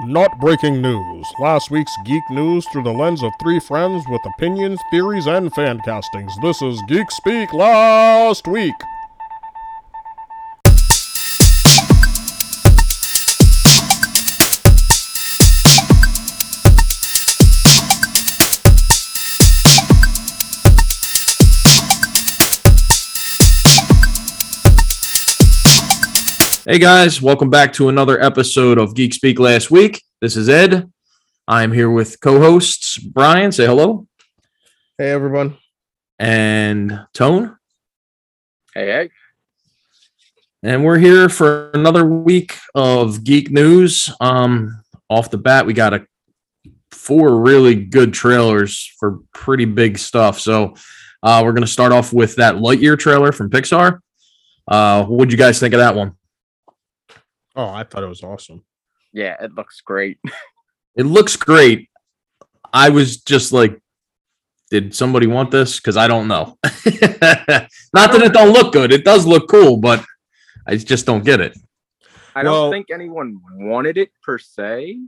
Not breaking news. Last week's geek news through the lens of three friends with opinions, theories, and fan castings. This is Geek Speak Last Week. Hey guys, welcome back to another episode of Geek Speak Last Week. This is Ed. I'm here with co-hosts Brian. Say hello. Hey, everyone. And Tone. Hey, hey. And we're here for another week of geek news. Um, off the bat, we got a four really good trailers for pretty big stuff. So uh, we're gonna start off with that Lightyear trailer from Pixar. Uh, what'd you guys think of that one? Oh, I thought it was awesome. Yeah, it looks great. It looks great. I was just like, did somebody want this? Because I don't know. Not that it don't look good. It does look cool, but I just don't get it. I Well- don't think anyone wanted it per se,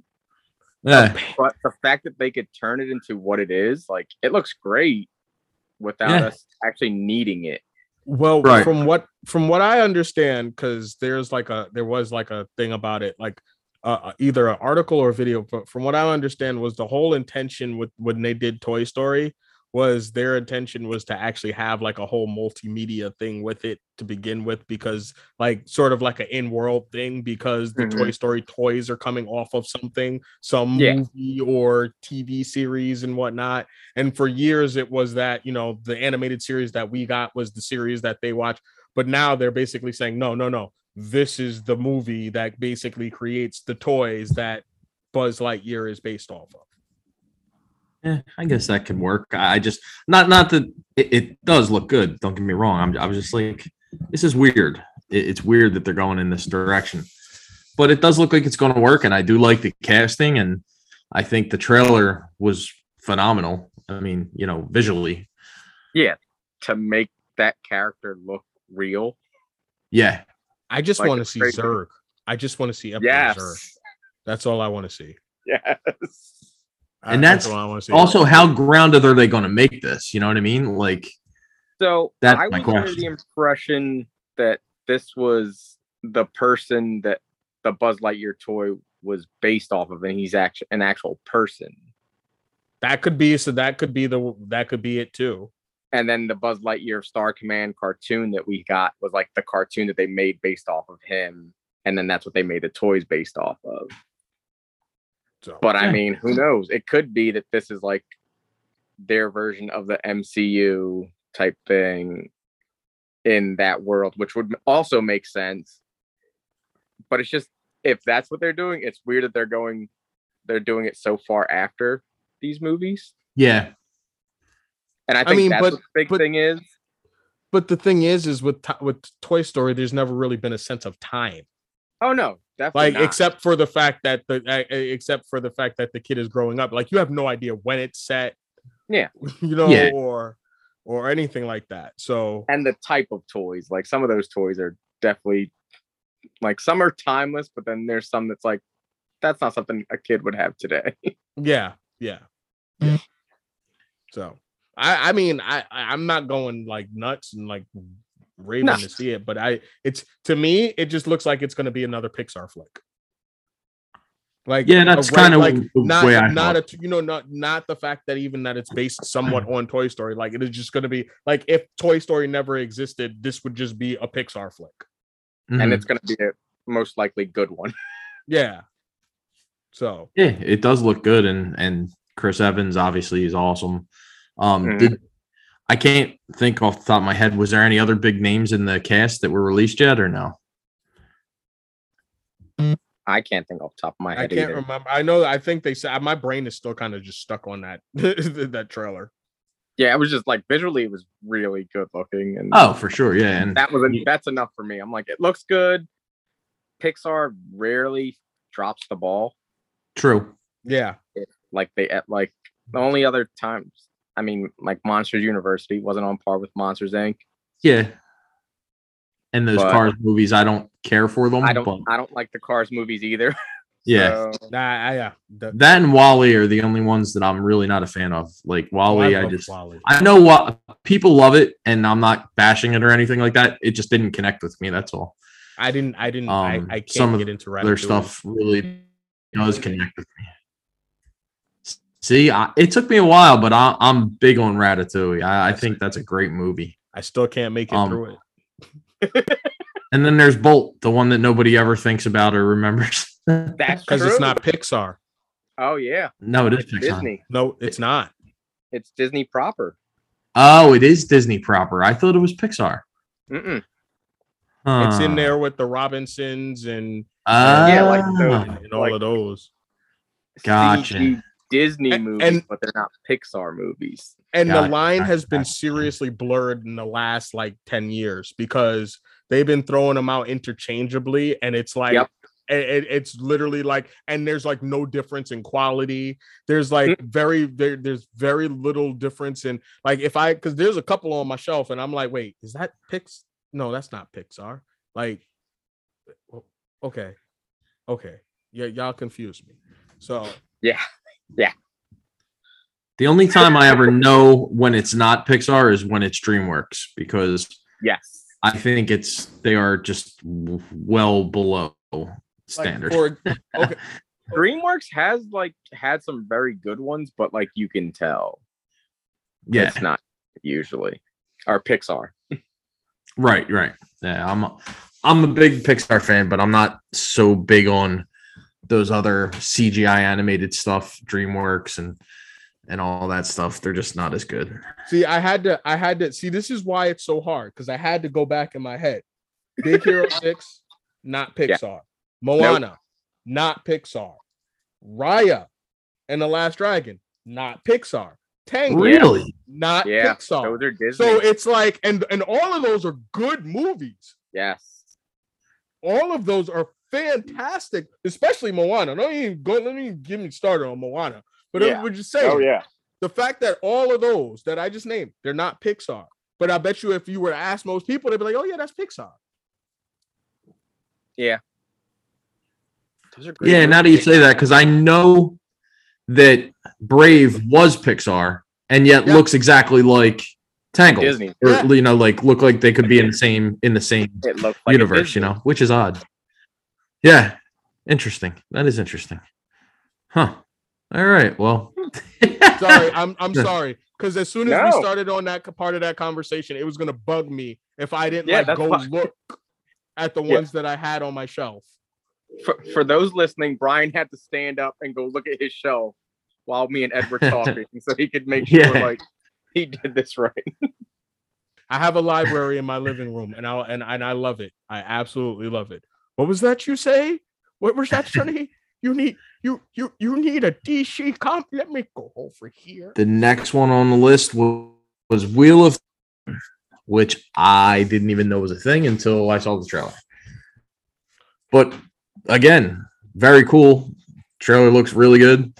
Yeah. but the fact that they could turn it into what it is, like it looks great without Yeah. us actually needing it. Well, Right. from what from what I understand, because there's like a there was like a thing about it, like uh, either an article or video. But from what I understand, was the whole intention with when they did Toy Story was their intention was to actually have like a whole multimedia thing with it to begin with, because like sort of like an in-world thing, because the Toy Mhm. Story toys are coming off of something, some Yeah. movie or TV series and whatnot. And for years, it was that, you know, the animated series that we got was the series that they watch. But now they're basically saying, no, no, no. This is the movie that basically creates the toys that Buzz Lightyear is based off of. Yeah, I guess that could work. I I just not not that it, it does look good. Don't get me wrong. I'm I was just like, this is weird. It, it's weird that they're going in this direction, but it does look like it's going to work. And I do like the casting, and I think the trailer was phenomenal. I mean, you know, visually, Yeah, To make that character look real. yeah, I just Like want to see crazy. Zurg. I just want to see Emperor Yes. Zurg. That's all I want to see. Yes. I- And that's all I want to see. also how grounded are they going to make this? You know what I mean? Like, So That's I my was under question. the impression that this was the person that the Buzz Lightyear toy was based off of, and he's actually an actual person. that could be so that could be the that could be it too. and then the Buzz Lightyear Star Command cartoon that we got was like the cartoon that they made based off of him, and then that's what they made the toys based off of. So But I mean, who knows? It could be that this is like their version of the MCU type thing in that world, which would also make sense. But it's just if that's what they're doing, it's weird that they're going, they're doing it so far after these movies. yeah, And I I mean, that's but- what the big but- thing is. but the thing is is with with Toy Story there's never really been a sense of time. Oh no, definitely like not. except for the fact that the uh, uh, except for the fact that the kid is growing up like you have no idea when it's set Yeah. you know Yeah. or or anything like that so and the type of toys. Like some of those toys are definitely like some are timeless, but then there's some that's like that's not something a kid would have today. yeah yeah yeah so i i mean i I- i'm not going like nuts and like raving No. to see it but i it's to me it just looks like it's going to be another pixar flick like Yeah, that's kinda like not way not thought. a you know not not the fact that even that it's based somewhat on toy story like it is just going to be like if toy story never existed this would just be a pixar flick Mhm. and it's gonna be a most likely good one. yeah so Yeah, it does look good, and and Chris Evans obviously is awesome. Um, Mhm. did I can't think off the top of my head. Was there any other big names in the cast that were released yet, or no? I can't think off the top of my head. I can't either. remember. I know. I think they said uh, my brain is still kind of just stuck on that that trailer. Yeah, it was just like visually it was really good looking and Oh, for sure, yeah. And that was en- that's enough for me. I'm like, it looks good. Pixar rarely drops the ball. true. Yeah, Like they at like the only other times I mean, like Monsters University wasn't on par with Monsters Inc. Yeah. And those But- Cars movies, I don't care for them. I don't but I don't like the Cars movies either. Yeah. So, Nah, I, yeah. The, That and WALL-E are the only ones that I'm really not a fan of. Like WALL-E, I love just WALL-E. I know what people love it, and I'm not bashing it or anything like that. It just didn't connect with me. That's all. I didn't. I didn't. Um, I, I can't some of get into Ratatouille. Their stuff really does connect with me. See, I, it took me a while, but I, I'm big on Ratatouille. I, I think that's a great movie. I still can't make it Um, through it And then there's Bolt, the one that nobody ever thinks about or remembers. that's because it's not Pixar. Oh yeah, no, it is it's Pixar. Disney. No, it's not. It's Disney proper. Oh, it is Disney proper. I thought it was Pixar. Mm-mm. It's in there with the Robinsons and, Yeah, like those- and all Like- of those. Gotcha. CG Disney movies, and- but they're not Pixar movies. And the line gotcha, has been seriously blurred in the last like 10 years because they've been throwing them out interchangeably. And it's like, Yep. it- it- it's literally like, and there's like no difference in quality. There's like mm-hmm. very, there, there's very little difference in like if I, because there's a couple on my shelf and I'm like, wait, is that Pix? No, that's not Pixar. Like, okay, okay, yeah, y'all confuse me. So Yeah. The only time I ever know when it's not Pixar is when it's DreamWorks because Yes. I think it's they are just well below like, standard. for okay, DreamWorks has like had some very good ones, but like you can tell yeah, it's not usually. Or Pixar. right, right. Yeah, I'm a, I'm a big Pixar fan, but I'm not so big on those other CGI animated stuff, DreamWorks and and all that stuff. They're just not as good. See, I had to, I had to see. This is why it's so hard because I had to go back in my head. Big Hero oh Six, not Yeah. Pixar. Moana, not Pixar. Raya and the Last Dragon, not Pixar. Tangled, Really? not Yeah. Pixar. Those are Disney. So it's like, and and all of those are good movies. yes. All of those are fantastic, especially Moana. Don't even go. Let me give me started on Moana. But Yeah. would you say, Oh yeah. the fact that all of those that I just named, they're not Pixar. But I bet you if you were to ask most people, they'd be like, oh, yeah, that's Pixar. Those are great Yeah, now that you say that, because I know that Brave was Pixar and yet Yeah. looks exactly like Tangled. Disney. Or Yeah. you know, like look like they could be in the same in the same like universe, you know, which is odd. Yeah. Interesting. That is interesting. Huh. All right. Well. Sorry, I'm I'm sorry. Because as soon as we started on that part of that conversation, it was gonna bug me if I didn't Yeah, like go fine. look at the Yeah. ones that I had on my shelf. For, for those listening, Brian had to stand up and go look at his shelf while me and Ed were talking so he could make sure Yeah. like he did this right. I have a library in my living room, and I and, and I love it. I absolutely love it. What was that you say? What was that, Sonny? You need you you you need a DC comp. Let me go over here. The next one on the list was, was Wheel of, which I didn't even know was a thing until I saw the trailer. But again, very cool. Trailer looks really good.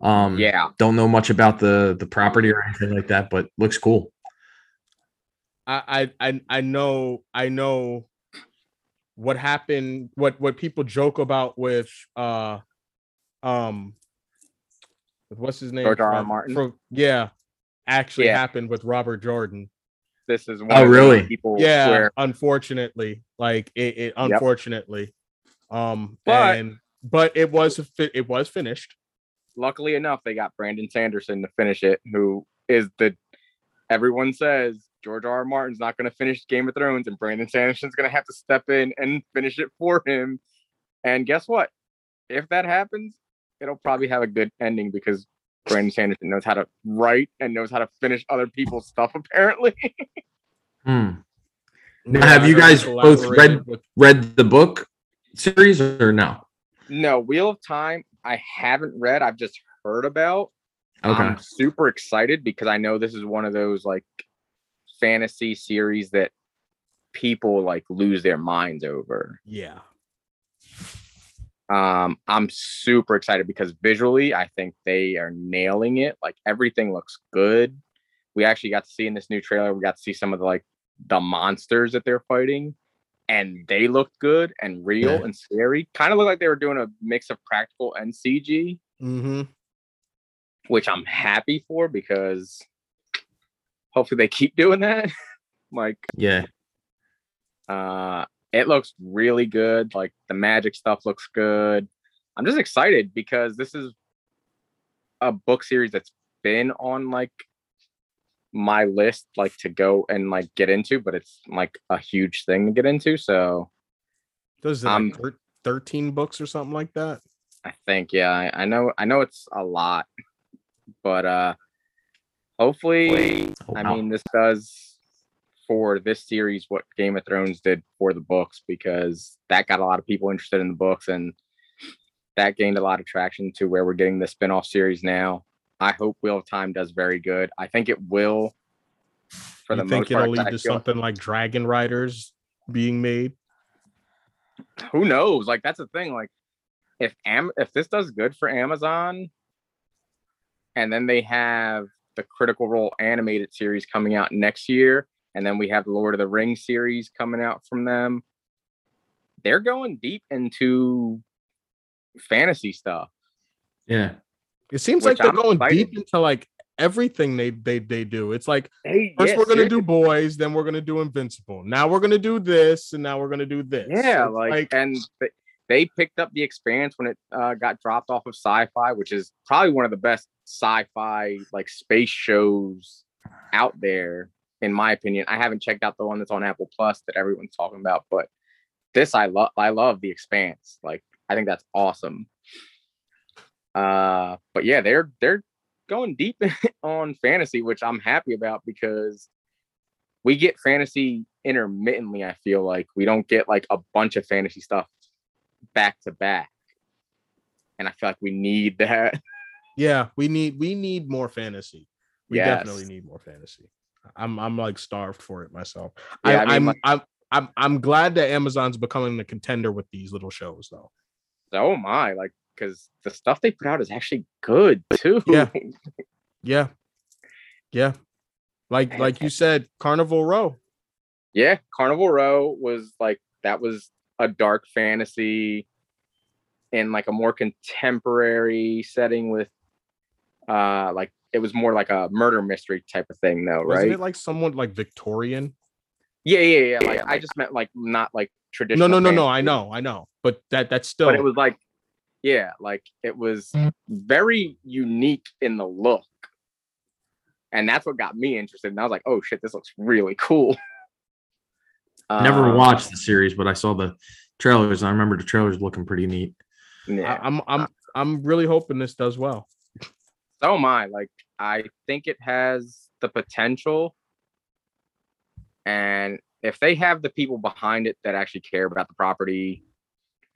Um, Yeah. don't know much about the the property or anything like that, but looks cool. I I I, I know I know what happened. What what people joke about with uh um with what's his name? George R. R. Martin? from- yeah, actually Yeah. happened with Robert Jordan. This is one Oh, of really? people yeah where unfortunately like it, it unfortunately um But- and but it was it was finished luckily enough they got Brandon Sanderson to finish it, who is the everyone says George R. R. Martin's not going to finish Game of Thrones, and Brandon Sanderson's going to have to step in and finish it for him. And guess what? If that happens, it'll probably have a good ending because Brandon Sanderson knows how to write and knows how to finish other people's stuff. Apparently, Hmm. Yeah, have you guys both read- with- Read the book series or no? no Wheel of Time. I haven't read. I've just heard about. Okay. I'm super excited because I know this is one of those like fantasy series that people like lose their minds over. yeah Um, I'm super excited because visually, I think they are nailing it. Like everything looks good. We actually got to see in this new trailer, we got to see some of the like the monsters that they're fighting. and they looked good and real Yeah. and scary. Kind of looked like they were doing a mix of practical and CG, Mm-hmm. which I'm happy for because hopefully they keep doing that. like Yeah. uh it looks really good. Like the magic stuff looks good. I'm just excited because this is a book series that's been on like my list like to go and like get into, but it's like a huge thing to get into. So Does it Um, like thir- 13 books or something like that? I think yeah, I, I know I know it's a lot, but uh hopefully Oh, I mean this does for this series what Game of Thrones did for the books because that got a lot of people interested in the books and that gained a lot of traction to where we're getting the spin-off series now. I hope Wheel of Time does very good. I think it will for you the think most it'll lead to something like Dragon Riders being made? who knows? Like that's the thing. Like if Am if this does good for Amazon, and then they have the Critical Role animated series coming out next year, and then we have the Lord of the Rings series coming out from them. They're going deep into fantasy stuff. Yeah. It seems Which like they're I'm going excited. deep into like everything they they they do. It's like Hey, first yeah, we're gonna seriously. do boys, then we're gonna do Invincible. Now we're gonna do this, and now we're gonna do this. Yeah, It's like, and th- they picked up the Expanse when it uh, got dropped off of Syfy, which is probably one of the best sci-fi like space shows out there, in my opinion. I haven't checked out the one that's on Apple Plus that everyone's talking about, but this I love. I love the Expanse. Like, I think that's awesome. Uh, but yeah, they're they're going deep on fantasy, which I'm happy about because we get fantasy intermittently. I feel like we don't get like a bunch of fantasy stuff back to back, and I feel like we need that. yeah, we need we need more fantasy. We Yes. definitely need more fantasy. I'm I'm like starved for it myself. Yeah, I, I mean, I'm like- I'm I'm I'm glad that Amazon's becoming the contender with these little shows though. Oh my, like because the stuff they put out is actually good too. Yeah. Yeah. Yeah. Like like you said, Carnival Row. yeah. Carnival Row was like that was a dark fantasy in like a more contemporary setting with uh like it was more like a murder mystery type of thing though, right? Wasn't it like somewhat like Victorian? yeah, yeah, yeah. Like I just meant like not like traditional. no, no, no. No I know, I know. But that that's still but it was like yeah like it was very unique in the look and that's what got me interested and i was like oh shit this looks really cool Never Um, watched the series, but I saw the trailers. And I remember the trailers looking pretty neat. yeah I, I'm I'm I'm really hoping this does well. so am i like i think it has the potential and if they have the people behind it that actually care about the property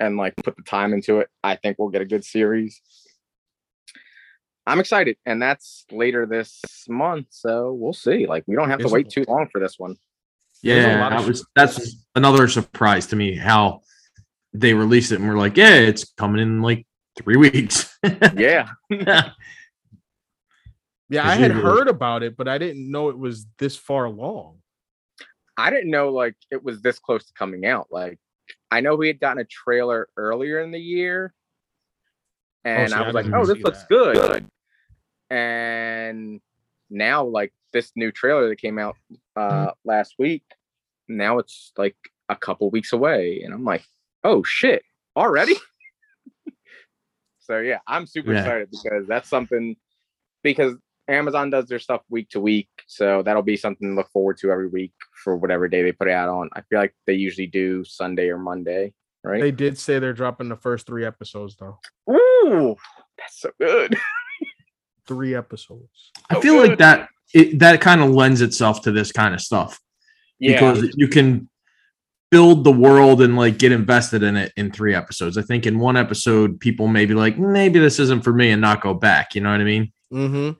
and like put the time into it i think we'll get a good series i'm excited and that's later this month so we'll see like we don't have to wait too long for this one There's a Yeah, that was that's another surprise to me how they released it and we're like, yeah, it's coming in like three weeks. yeah Yeah, I had heard about it, but I didn't know it was this far along. I didn't know like it was this close to coming out. Like I know we had gotten a trailer earlier in the year. Oh, and see, I I was like, oh, this looks that. good. And now like this new trailer that came out uh last week, now it's like a couple weeks away. And I'm like, oh shit, already? so yeah, I'm super Yeah. excited because that's something because Amazon does their stuff week to week, so that'll be something to look forward to every week for whatever day they put it out on. I feel like they usually do Sunday or Monday, right? They did say they're dropping the first three episodes though. Ooh, that's so good. Three episodes. I feel good. like that it, that kind of lends itself to this kind of stuff Yeah, because you can build the world and like get invested in it in three episodes. I think in one episode, people may be like, maybe this isn't for me and not go back. You know what I mean? Mm-hmm.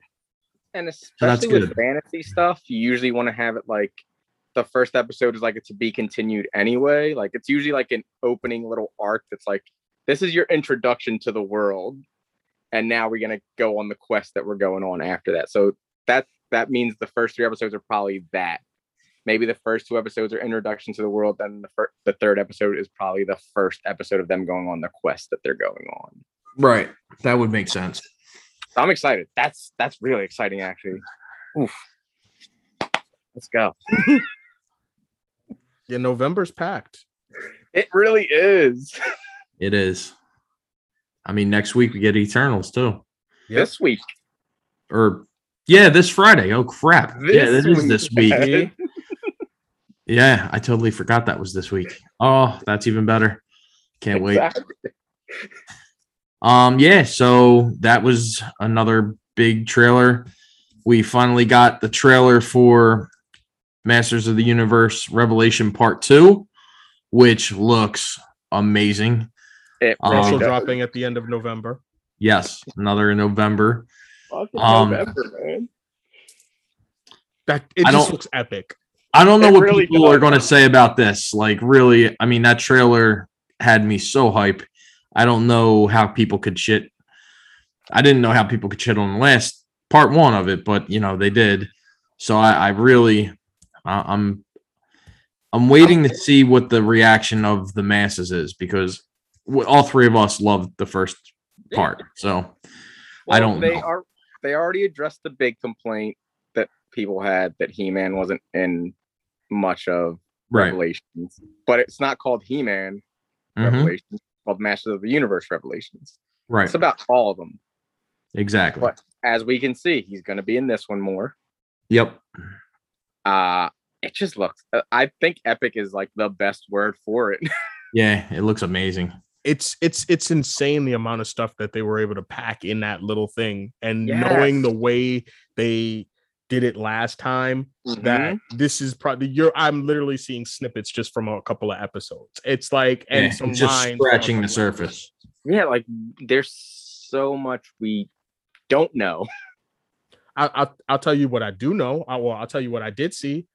and that's especially with good. fantasy stuff, you usually want to have it like the first episode is like a to be continued anyway. Like it's usually like an opening little arc that's like this is your introduction to the world, and now we're gonna go on the quest that we're going on after that. So that that means the first three episodes are probably that. maybe the first two episodes are introduction to the world. Then the fir- the third episode is probably the first episode of them going on the quest that they're going on. Right. That would make sense. So I'm excited. That's that's really exciting, actually. Oof. Let's go. Yeah, November's packed. It really is. It is. I mean, next week we get Eternals too. Yep. This week. Or yeah, this Friday. Oh crap. yeah, This this is this week. week. Yeah, I totally forgot that was this week. Oh, that's even better. Can't wait. Um, yeah, so that was another big trailer. We finally got the trailer for Masters of the Universe Revelation Part 2, which looks amazing. It Um, Also does. dropping at the end of November. Yes, another in November. Fucking um, November, man. That it I just don't- looks epic. I don't know It what really people are going to say about this. Like, really, I mean, that trailer had me so hype. I don't know how people could shit. I didn't know how people could shit on the last part one of it, but you know they did. So I, I really, I, I'm, I'm waiting to see what the reaction of the masses is because all three of us loved the first part. So I don't They know. are. They already addressed the big complaint that people had that He-Man wasn't in much of right, Revelations, but it's not called He-Man Mhm. Revelations. It's called Masters of the Universe Revelations. right, It's about all of them. exactly. But as we can see, he's going to be in this one more. Yep. Uh it just looks. uh, I think epic is like the best word for it. Yeah, it looks amazing. It's it's it's insane the amount of stuff that they were able to pack in that little thing. And Yes. knowing the way they did it last time, that Mhm. this is probably you're I'm literally seeing snippets just from a couple of episodes. It's like and Yeah, some just lines scratching the some surface. yeah, like there's so much we don't know. I, I'll, I'll tell you what I do know. I, well, I'll tell you what I did see.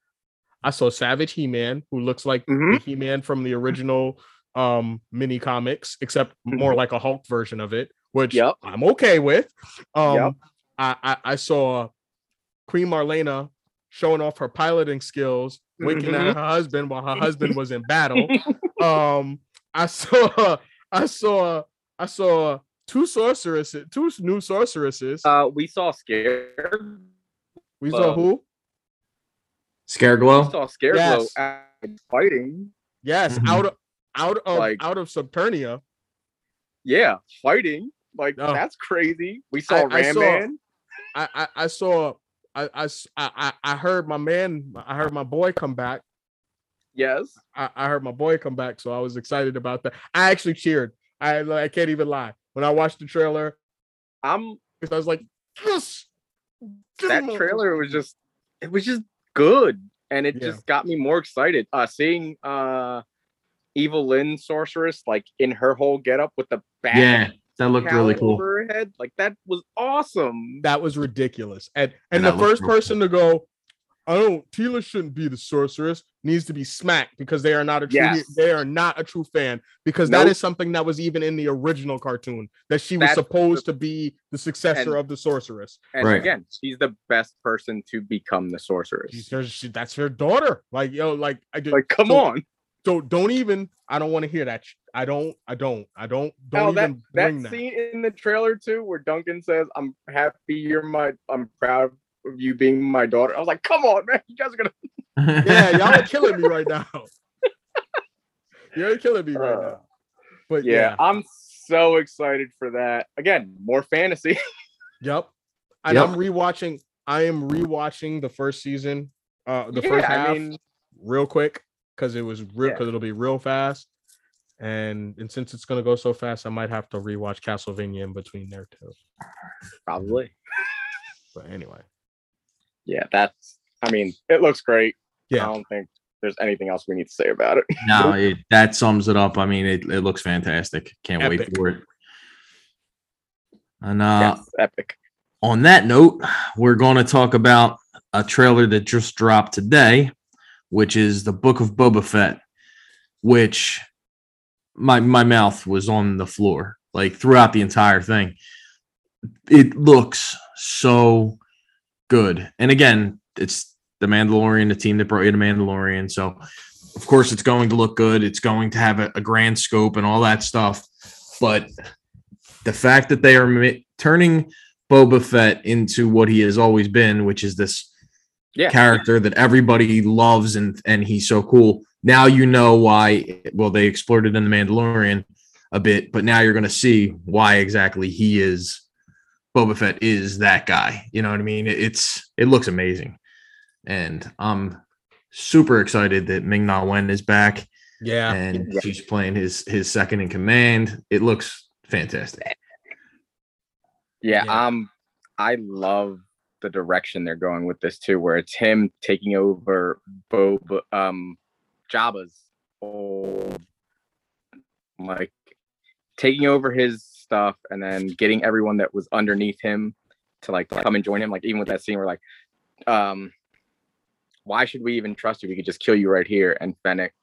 I saw Savage He-Man, who looks like Mhm. the He-Man from the original um mini comics, except more like a Hulk version of it, which Yep. I'm okay with. Um Yep. I, I I saw Queen Marlena showing off her piloting skills, winking Mhm. at her husband while her husband was in battle. um I saw I saw I saw two sorceresses, two new sorceresses. Uh, we saw Scare. we saw who? We Scareglow. saw Scareglow Yes. fighting. Yes, Mhm. out of out of Like- out of Subternia. Yeah, fighting. Like Oh. that's crazy. We saw I Ram saw- Man. I I, I saw I, I I I- I heard my man I heard my boy come back. Yes. I, I heard my boy come back, so I was excited about that. I actually cheered. I I can't even lie. When I watched the trailer, I'm I was like, yes. That trailer was just it was just good and it Yeah. just got me more excited uh seeing uh Evil-Lyn sorceress like in her whole getup with the bat Yeah, that looked really cool. over her head like that was awesome That was ridiculous. And Yeah, and the first real person to go, I don't Teela shouldn't be the sorceress, needs to be smacked because they are not a true Yes. they are not a true fan because that Nope. is something that was even in the original cartoon that she was That's the- supposed to be the successor And- of the sorceress. and Right. again she's the best person to become the sorceress She's her, she, that's her daughter. Like yo, like I just like come so- on don't don't even I don't want to hear that. I don't I don't I don't don't that, even that bring that. scene in the trailer too where duncan says i'm happy you're my i'm proud of you being my daughter i was like come on man you guys are gonna Yeah, y'all are killing me right now. You're killing me right Uh, now. But yeah, yeah, I'm so excited for that. Again, more fantasy. Yep. And Yep. I'm rewatching. I am rewatching the first season, uh, the Yeah, first I half, mean- real quick because it was real Yeah. because it'll be real fast. And and since it's gonna go so fast, I might have to rewatch Castlevania in between there too. Probably. But anyway, Yeah, that's. I mean, it looks great. Yeah. I don't think there's anything else we need to say about it. no, it, that sums it up. I mean, it, it looks fantastic. Can't Epic. wait for it. And uh, yes, epic. on that note, we're going to talk about a trailer that just dropped today, which is the Book of Boba Fett, which my my mouth was on the floor like throughout the entire thing. It looks so good. And again, it's the Mandalorian, the team that brought you the Mandalorian. So, of course, it's going to look good. It's going to have a, a grand scope and all that stuff. But the fact that they are turning Boba Fett into what he has always been, which is this Yeah. character that everybody loves and and he's so cool. Now you know why. Well, they explored it in the Mandalorian a bit, but now you're going to see why exactly he is. Boba Fett is that guy. You know what I mean? It's it looks amazing, and I'm super excited that Ming Na Wen is back Yeah. and Yeah. she's playing his his second in command. It looks fantastic. Yeah, Yeah. um, I love the direction they're going with this too, where it's him taking over Boba, um, Jabba's old, like taking over his stuff and then getting everyone that was underneath him to like come and join him. Like even with that scene where like, um, why should we even trust you? We could just kill you right here. And Fennec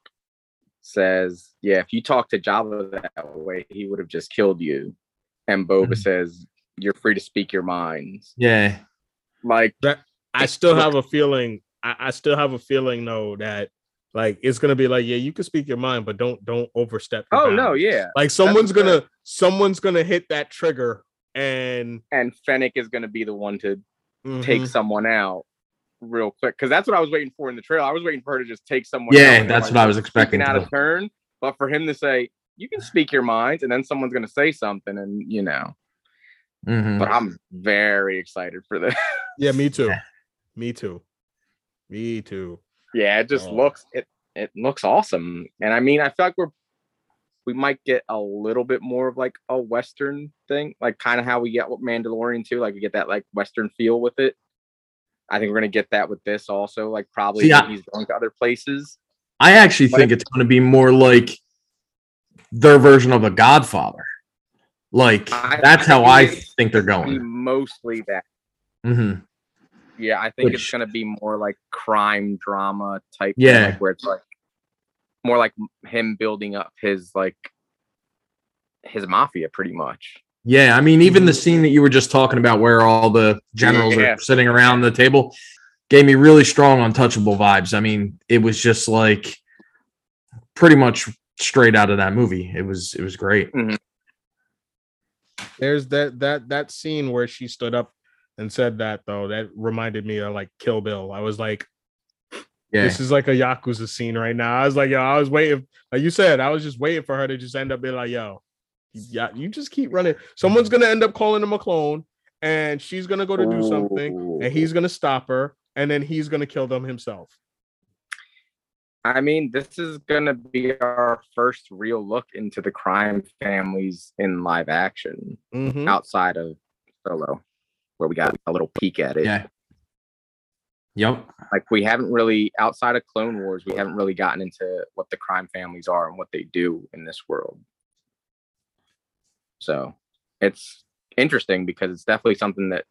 says, "Yeah, if you talk to Jabba that way, he would have just killed you." And Boba Mhm. says, "You're free to speak your minds." Yeah, Like, I still have a feeling. I, I still have a feeling though that like it's gonna be like, yeah, you can speak your mind, but don't don't overstep. your oh no, yeah. Like someone's what gonna someone's gonna hit that trigger and And Fennec is going to be the one to take Mhm. someone out real quick because that's what I was waiting for in the trailer. I was waiting for her to just take someone. Yeah, out that's what I was expecting speaking out of turn, but for him to say, "You can speak your minds," and then someone's going to say something, and you know. Mhm. But I'm very excited for this. Yeah, me too. Me too. Me too. yeah, it just Oh. looks it it looks awesome, and I mean, I feel like we're we might get a little bit more of like a western thing, like kind of how we get with Mandalorian too. Like we get that like western feel with it. I think we're gonna get that with this also. Like probably See, when I- he's going to other places. I actually But think it's going to be more like their version of a Godfather. Like I that's how think I think they're going. mostly that. hmm Yeah, I think it's gonna be more like crime drama type. thing, Yeah. like where it's like more like him building up his like his mafia, pretty much. Yeah, I mean, even the scene that you were just talking about, where all the generals Yeah. are sitting around the table, gave me really strong, untouchable vibes. I mean, it was just like pretty much straight out of that movie. It was it was great. There's that that that scene where she stood up and said that though. That reminded me of like Kill Bill. I was like, Yeah, this is like a Yakuza scene right now. I was like, yo, I was waiting, like you said, I was just waiting for her to just end up being like, yo, yeah, you just keep running. Someone's gonna end up calling him a clone, and she's gonna go to do something, and he's gonna stop her, and then he's gonna kill them himself. I mean, this is gonna be our first real look into the crime families in live action Mhm. outside of Solo, where we got a little peek at it. yeah. Yep. Like we haven't really outside of Clone Wars, we haven't really gotten into what the crime families are and what they do in this world. So it's interesting because it's definitely something that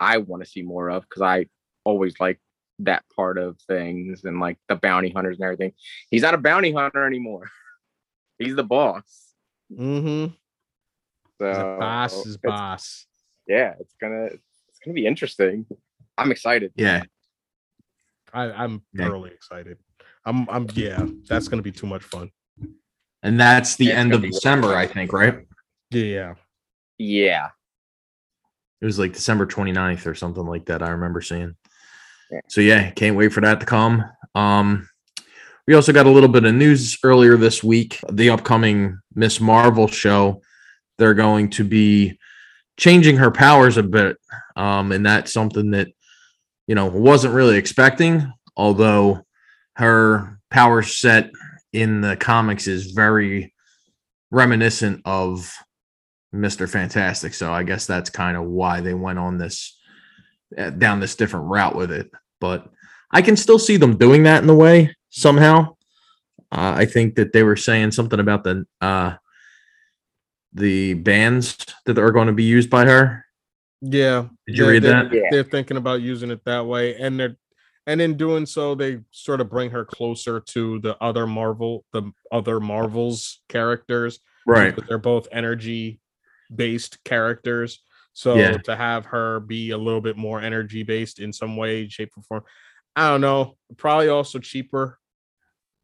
I want to see more of because I always like that part of things and like the bounty hunters and everything. He's not a bounty hunter anymore. He's the boss. Mm-hmm. So boss is boss. Yeah, it's gonna it's gonna be interesting. I'm excited. Yeah. I, I'm Yeah. thoroughly excited. I'm I'm yeah, that's gonna be too much fun. And that's the It's end of be really December. I think, right? Yeah. Yeah. It was like December 29th or something like that. I remember seeing. So yeah, can't wait for that to come. Um we also got a little bit of news earlier this week. The upcoming Miss Marvel show, they're going to be changing her powers a bit. Um, and that's something that you know wasn't really expecting, although her power set in the comics is very reminiscent of Mr. Fantastic. So I guess that's kind of why they went on this uh, down this different route with it. But I can still see them doing that in the way somehow. Uh, I think that they were saying something about the uh, the bands that are going to be used by her. Yeah. Did you they're- read they're- that? Yeah. They're thinking about using it that way, and they're and in doing so, they sort of bring her closer to the other Marvel, the other Marvels characters. Right. because They're both energy based characters. So Yeah. to have her be a little bit more energy based in some way, shape, or form, I don't know. Probably also cheaper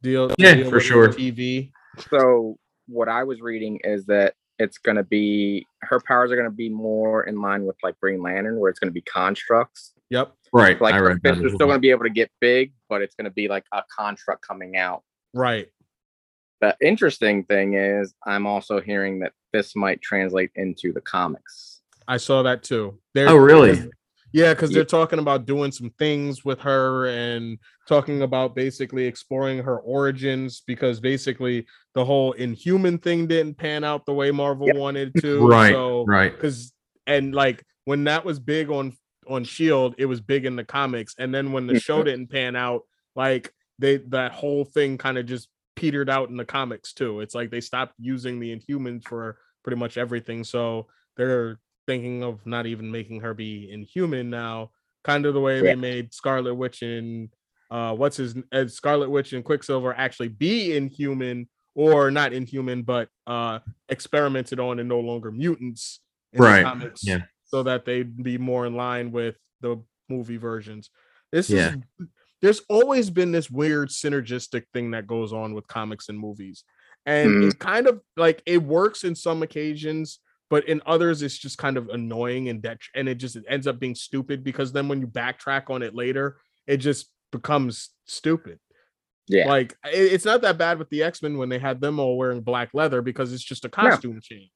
deal. Yeah, deal for sure. TV. So what I was reading is that it's gonna be her powers are gonna be more in line with like Green Lantern, where it's gonna be constructs. Yep. Right. Like I her read that fists as are still gonna be able to get big, but it's gonna be like a construct coming out. Right. The interesting thing is, I'm also hearing that this might translate into the comics. I saw that too. They're, Oh, really? Yeah, because they're talking about doing some things with her and talking about basically exploring her origins because basically the whole inhuman thing didn't pan out the way Marvel Yep. wanted to. Right, So Right. because and like when that was big on on Shield, it was big in the comics, and then when the show didn't pan out, like they that whole thing kind of just petered out in the comics too. It's like they stopped using the Inhumans for pretty much everything, so they're thinking of not even making her be Inhuman now, kind of the way Yeah. they made Scarlet Witch and uh what's his uh, Scarlet Witch and Quicksilver actually be Inhuman or not Inhuman, but uh experimented on and no longer mutants in Right, comics yeah. so that they'd be more in line with the movie versions. This Yeah. is there's always been this weird synergistic thing that goes on with comics and movies. And Mm. it's kind of like it works in some occasions, but in others it's just kind of annoying and det- and it just ends up being stupid because then when you backtrack on it later, it just becomes stupid. Yeah. Like it- it's not that bad with the X-Men when they had them all wearing black leather because it's just a costume change.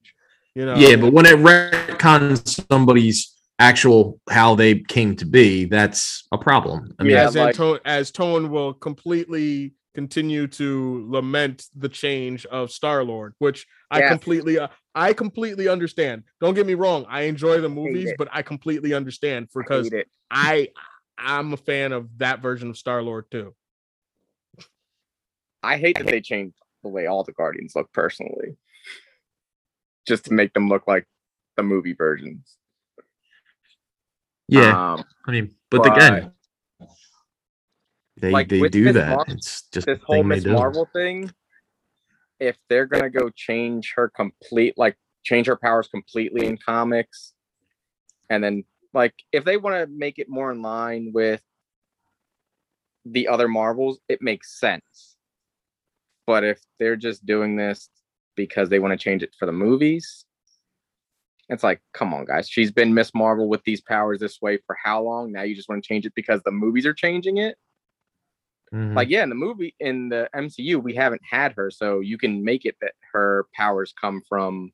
You know. Yeah, but when it retcons somebody's actual how they came to be, that's a problem. I mean, Yeah, as like- Anto- as Tone will completely continue to lament the change of Star Lord, which I completely uh, I completely understand. Don't get me wrong, I enjoy the movies, it. but I completely understand I because hate it. I I'm a fan of that version of Star Lord too. I hate that they changed the way all the Guardians look personally, just to make them look like the movie versions. yeah. Um, I mean, but, again, they like, they do Miss that. Mar- it's just this whole Miss. Marvel thing, if they're gonna go change her complete, like change her powers completely in comics, and then like if they want to make it more in line with the other Marvels, it makes sense. But if they're just doing this because they want to change it for the movies, it's like, come on, guys. She's been Miss Marvel with these powers this way for how long? Now you just want to change it because the movies are changing it? Mhm. like yeah in the movie in the mcu we haven't had her so you can make it that her powers come from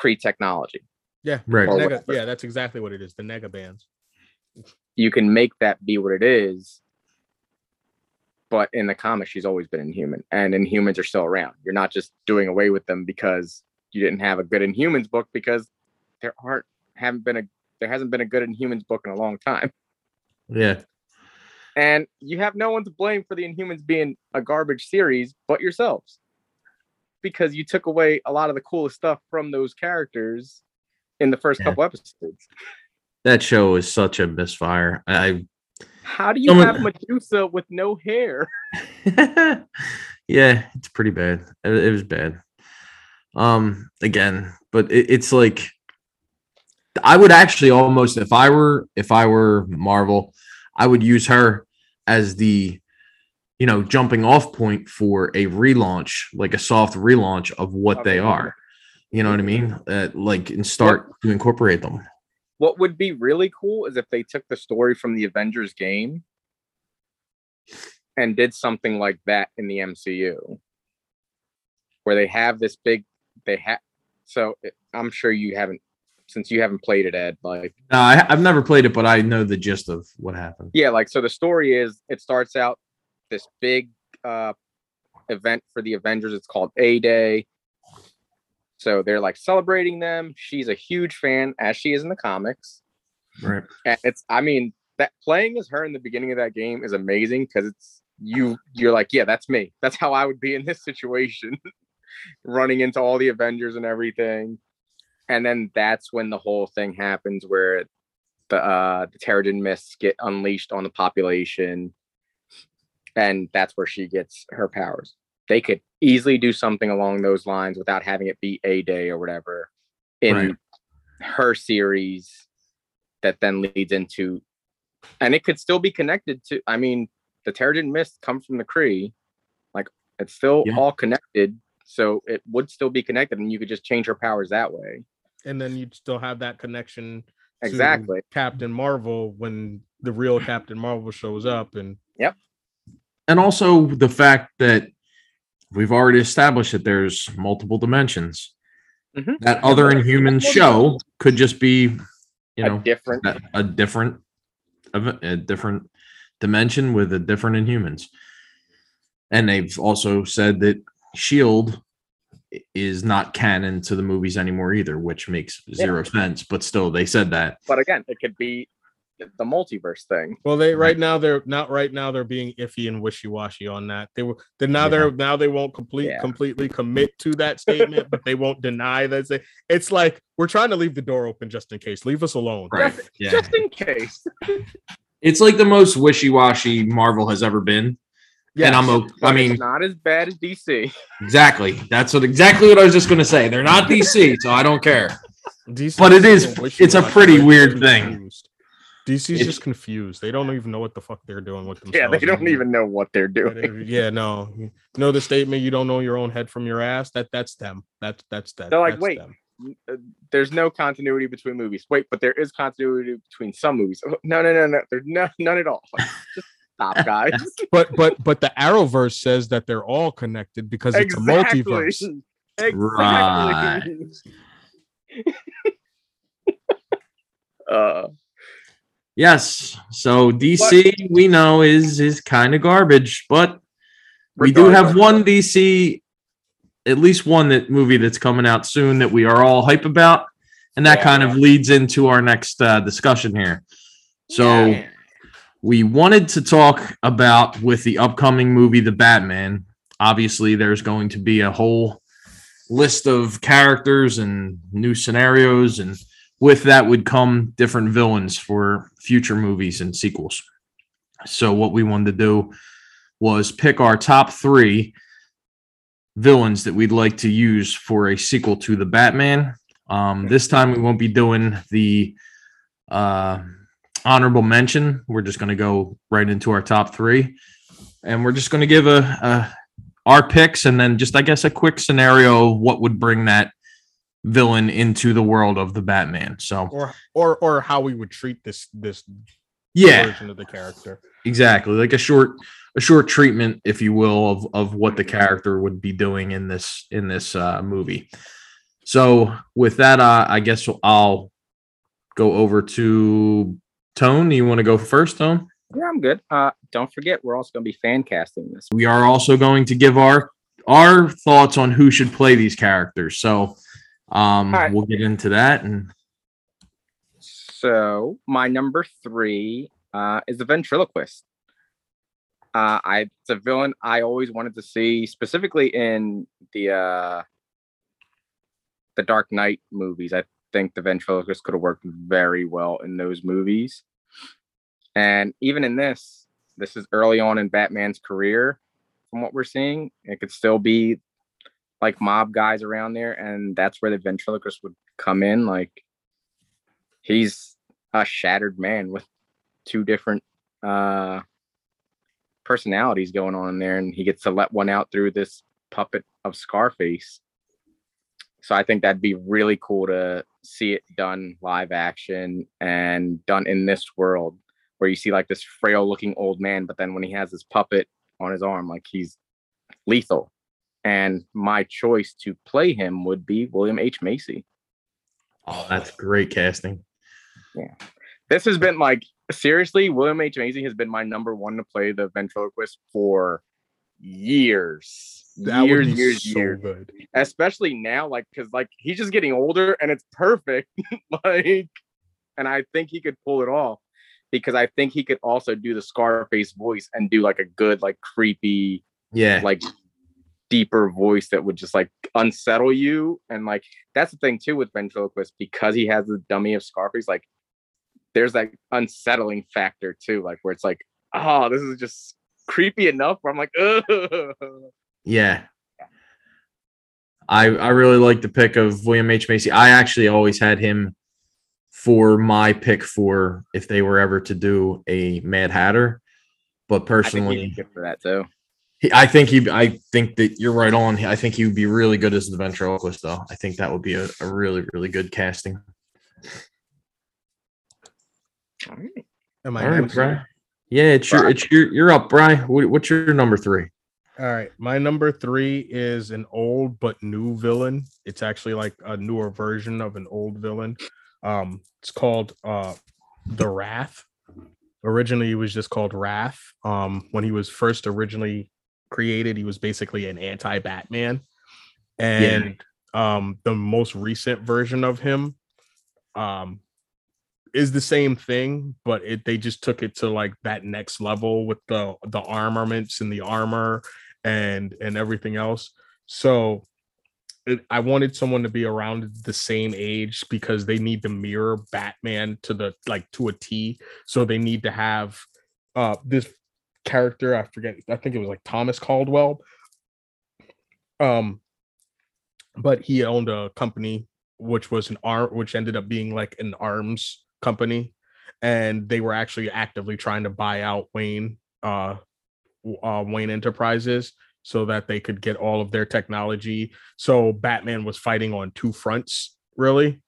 Kree technology Yeah, right. nega, yeah, that's exactly what it is. The nega bands. you can make that be what it is but in the comics she's always been inhuman and inhumans are still around you're not just doing away with them because you didn't have a good inhumans book because there aren't haven't been a there hasn't been a good inhumans book in a long time Yeah. And you have no one to blame for the inhumans being a garbage series but yourselves because you took away a lot of the coolest stuff from those characters in the first Yeah. couple episodes That show is such a misfire. I how do you Someone- have medusa with no hair yeah, it's pretty bad. It, it was bad. Um, again, but it, it's like I would actually almost, if I were, if I were Marvel, I would use her as the, you know, jumping off point for a relaunch, like a soft relaunch of what they are. You know what I mean? Uh, like, and start to incorporate them. what would be really cool is if they took the story from the avengers game and did something like that in the mcu where they have this big they have so it- i'm sure you haven't since you haven't played it ed like No, I, I've never played it, but I know the gist of what happened. yeah like so the story is it starts out this big uh event for the avengers. It's called a day so they're like celebrating them. She's a huge fan as she is in the comics. Right. and it's i mean that playing as her in the beginning of that game is amazing because it's you you're like yeah that's me. That's how i would be in this situation. Running into all the avengers and everything and then that's when the whole thing happens where the uh the terrigen mists get unleashed on the population and that's where she gets her powers they could easily do something along those lines without having it be a day or whatever in Right. her series that then leads into and it could still be connected to. I mean, the Terrigen Mist comes from the Kree, like it's still Yeah. all connected, so it would still be connected, and you could just change her powers that way. And then you'd still have that connection to Exactly. Captain Marvel when the real Captain Marvel shows up and yep. and also the fact that we've already established that there's multiple dimensions. Mhm. That other Inhuman show could just be, you a know, different. a, a different, a, a different dimension with a different Inhumans. And they've also said that Shield i- is not canon to the movies anymore either, which makes zero sense. But still, they said that. But again, it could be the multiverse thing. well they Right. right now they're not right now they're being iffy and wishy-washy on that. They were then now Yeah. they're now they won't complete Yeah. completely commit to that statement, but they won't deny that they, it's like we're trying to leave the door open just in case. Leave us alone. Right. Just, Yeah. just in case. It's like the most wishy-washy Marvel has ever been. And I'm Yes. o- I but mean, it's not as bad as DC. exactly. That's what exactly what I was just gonna say. They're not DC, so I don't care. DC But it is is- so it's a pretty they're weird thing. confused. DC's It's- just confused. They don't even know what the fuck they're doing with themselves. Yeah, they don't anymore. even know what they're doing. Yeah, no. You know the statement you don't know your own head from your ass? That that's them. That's that's that. They're like, that's wait. them. Uh, There's no continuity between movies. Wait, but there is continuity between some movies. Oh, No, no, no, no. There's no, none at all. Like, just stop, guys. But but but the Arrowverse says that they're all connected because it's a multiverse. Exactly. uh, Yes. So DC we know is is kind of garbage, but we do have one DC, at least one that movie that's coming out soon that we are all hype about, and that Yeah. kind of leads into our next uh, discussion here. So Yeah. We wanted to talk about with the upcoming movie, The Batman. Obviously, there's going to be a whole list of characters and new scenarios, and with that would come different villains for future movies and sequels. So, what we wanted to do was pick our top three villains that we'd like to use for a sequel to the Batman. Um, this time, we won't be doing the uh, honorable mention. We're just going to go right into our top three, and we're just going to give a, a our picks, and then just I guess a quick scenario what would bring that villain into the world of the Batman. So Or or or how we would treat this this yeah, version of the character. exactly like a short a short treatment, if you will, of of what the character would be doing in this in this uh, movie. So with that, uh, I guess I'll go over to Tone. You want to go first, Tone? yeah, I'm good. Uh, don't forget, we're also going to be fan casting this. we are also going to give our our thoughts on who should play these characters. So um right. we'll get into that and So my number three uh, is the ventriloquist. Uh, I it's a villain I always wanted to see, specifically in the uh, the Dark Knight movies. I think the ventriloquist could have worked very well in those movies, and even in this, this is early on in Batman's career. From what we're seeing, it could still be like mob guys around there, and that's where the ventriloquist would come in. Like he's a shattered man with two different uh personalities going on in there and he gets to let one out through this puppet of scarface so i think that'd be really cool to see it done live action and done in this world where you see like this frail looking old man but then when he has this puppet on his arm like he's lethal and my choice to play him would be william h macy oh that's great casting. Yeah. This has been like seriously, William H. Macy has been my number one to play the ventriloquist for years. That years, would be years, so years. good. Especially now, like because like he's just getting older and it's perfect. like, and I think he could pull it off because I think he could also do the Scarface voice and do like a good, like creepy, Yeah. like deeper voice that would just like unsettle you. And like that's the thing too with ventriloquist because he has the dummy of Scarface, like there's that unsettling factor too, like where it's like, oh, this is just creepy enough where I'm like, Ugh. Yeah. I I really like the pick of William H. Macy. I actually always had him for my pick for if they were ever to do a Mad Hatter. But I think personally, he'd be good for that too. he, I think he. I think that you're right on. I think he would be really good as the ventriloquist, though. I think that would be a, a really, really good casting. All right. Am I All right. Brian. Yeah, it's your, it's your, you're up, Brian. What's your number three? All right, my number three is an old but new villain. It's actually like a newer version of an old villain. Um, it's called uh the Wrath. Originally, he was just called Wrath. Um, when he was first originally created, he was basically an anti-Batman, and um, the most recent version of him, um, is the same thing, but it they just took it to like that next level with the the armaments and the armor and and everything else. So it, I wanted someone to be around the same age because they need to mirror Batman to the like to a T. So they need to have uh this character. I forget. I think it was like Thomas Caldwell. Um, but he owned a company which was an arm, which ended up being like an arms company, and they were actually actively trying to buy out Wayne. Uh, uh, Wayne Enterprises so that they could get all of their technology. So Batman was fighting on two fronts, really.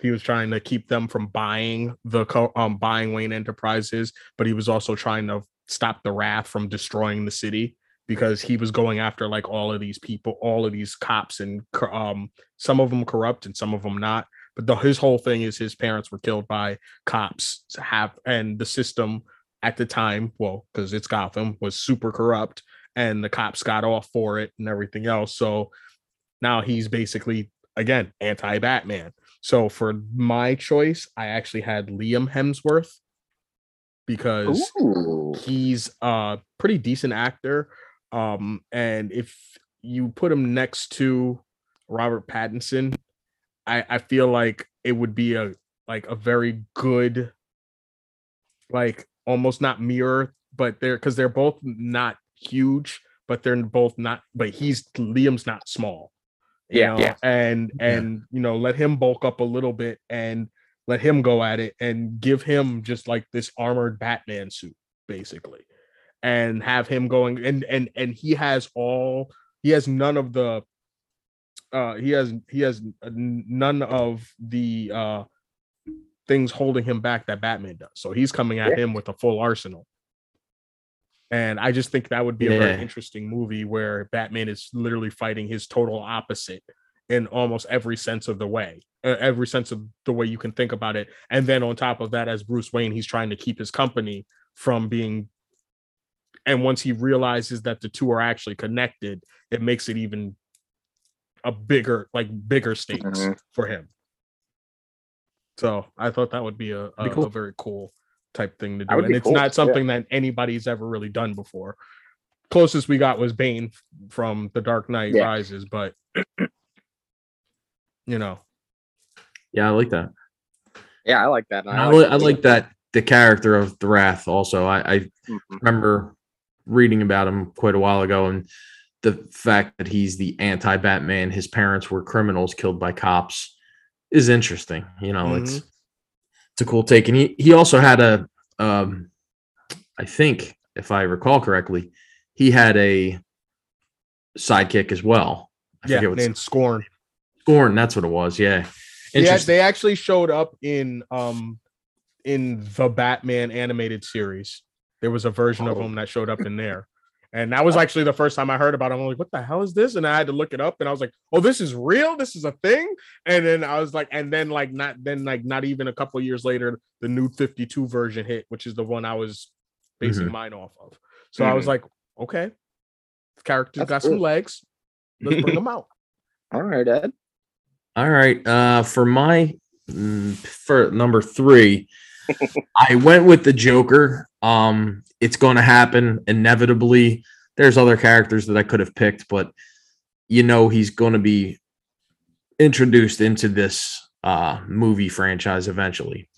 He was trying to keep them from buying the um buying Wayne Enterprises, but he was also trying to stop the wrath from destroying the city because he was going after like all of these people, all of these cops, and um some of them corrupt and some of them not. But the, his whole thing is his parents were killed by cops. Have and the system at the time, well, because it's Gotham, was super corrupt, and the cops got off for it and everything else. So now he's basically again anti-Batman. So for my choice, I actually had Liam Hemsworth because Ooh. he's a pretty decent actor. Um, and if you put him next to Robert Pattinson, I, I feel like it would be a like a very good, like almost not mirror, but they're because they're both not huge, but they're both not, but he's Liam's not small. you Yeah, know, yeah. And Yeah. and you know, let him bulk up a little bit and let him go at it and give him just like this armored Batman suit, basically. And have him going and and and he has all he has none of the uh he has he has none of the uh things holding him back that Batman does. So he's coming at him with a full arsenal. And I just think that would be a Yeah. very interesting movie where Batman is literally fighting his total opposite in almost every sense of the way, every sense of the way you can think about it. And then on top of that, as Bruce Wayne, he's trying to keep his company from being. And once he realizes that the two are actually connected, it makes it even a bigger, like bigger stakes Mhm. for him. So I thought that would be a, a, cool. a very cool type thing to do. And it's cool, not something that anybody's ever really done before. Closest we got was Bane from The Dark Knight Yeah. Rises, but you know, Yeah, I like that. Yeah, I like that. and I, like that I like that the character of the Wrath. Also, I, I Mhm. remember reading about him quite a while ago, and the fact that he's the anti-Batman, his parents were criminals killed by cops, is interesting. You know, it's it's a cool take, and he he also had a, um, I think if I recall correctly, he had a sidekick as well. I yeah, named Scorn. Scorn. That's what it was. Yeah, Yeah, they actually showed up in um in the Batman animated series. There was a version of Oh. him that showed up in there. And that was actually the first time I heard about it. I'm like, what the hell is this? And I had to look it up and I was like, oh, this is real. This is a thing. And then I was like, and then like not then like not even a couple years later, the new 52 version hit, which is the one I was basing Mhm. mine off of. So I was like, okay, the character's That's got some legs. Let's bring them out. All right, Ed. All right. Uh, for my mm, for number three, I went with the Joker. Um, it's going to happen inevitably. There's other characters that I could have picked, but you know he's going to be introduced into this uh movie franchise eventually.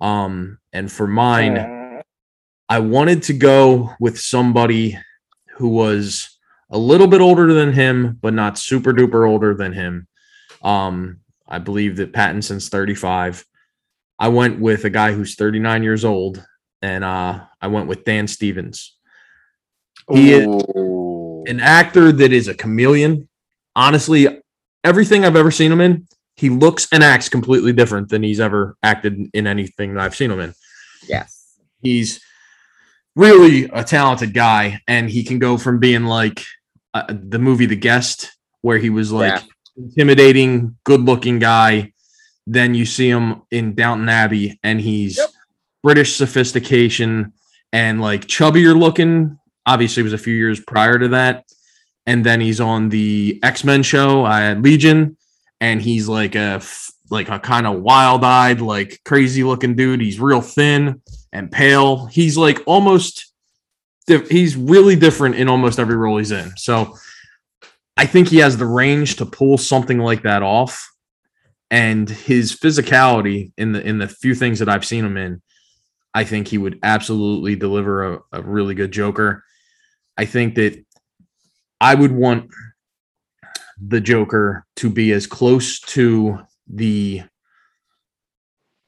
Um, and for mine, I wanted to go with somebody who was a little bit older than him, but not super duper older than him. Um, I believe that Pattinson's 35. I went with a guy who's 39 years old, and uh, I went with Dan Stevens. He is an actor that is a chameleon. Honestly, everything I've ever seen him in, he looks and acts completely different than he's ever acted in anything that I've seen him in. yes. He's really a talented guy, and he can go from being like uh, the movie The Guest, where he was like Yeah. intimidating, good-looking guy. Then you see him in Downton Abbey, and he's Yep. British sophistication and like chubbier looking. Obviously, it was a few years prior to that, and then he's on the X Men show uh, Legion, and he's like a like a kind of wild-eyed, like crazy looking dude. He's real thin and pale. He's like almost he's really different in almost every role he's in. So I think he has the range to pull something like that off. And his physicality in the in the few things that I've seen him in, I think he would absolutely deliver a, a really good Joker. I think that I would want the Joker to be as close to the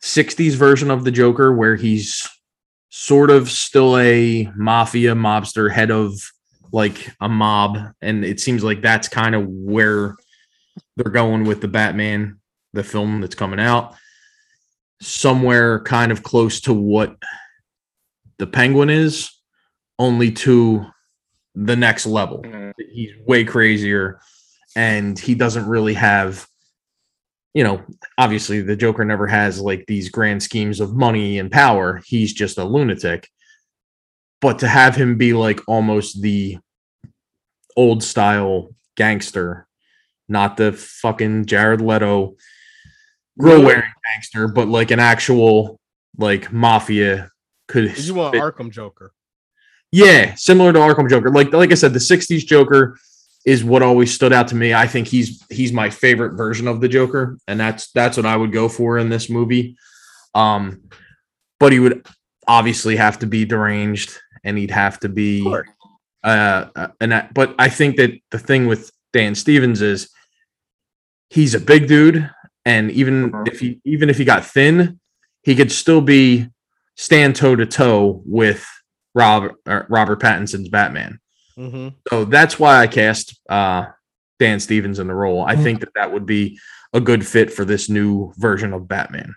60s version of the Joker, where he's sort of still a mafia mobster, head of like a mob. And it seems like that's kind of where they're going with the Batman, the film that's coming out. Somewhere kind of close to what the Penguin is, only to the next level. Mhm. he's way crazier and he doesn't really have you know obviously the joker never has like these grand schemes of money and power. He's just a lunatic. But to have him be like almost the old style gangster not the fucking jared leto grow wearing gangster but like an actual like mafia could You want fit- Arkham Joker? yeah, similar to Arkham Joker. Like like I said, the '60s Joker is what always stood out to me. I think he's he's my favorite version of the Joker, and that's that's what I would go for in this movie. Um, but he would obviously have to be deranged, and he'd have to be uh, uh, and I, but I think that the thing with Dan Stevens is he's a big dude, and even Mhm. if he even if he got thin, he could still be stand toe to toe with Robert uh, Robert Pattinson's Batman. Mm-hmm. So that's why I cast uh, Dan Stevens in the role. I think that that would be a good fit for this new version of Batman.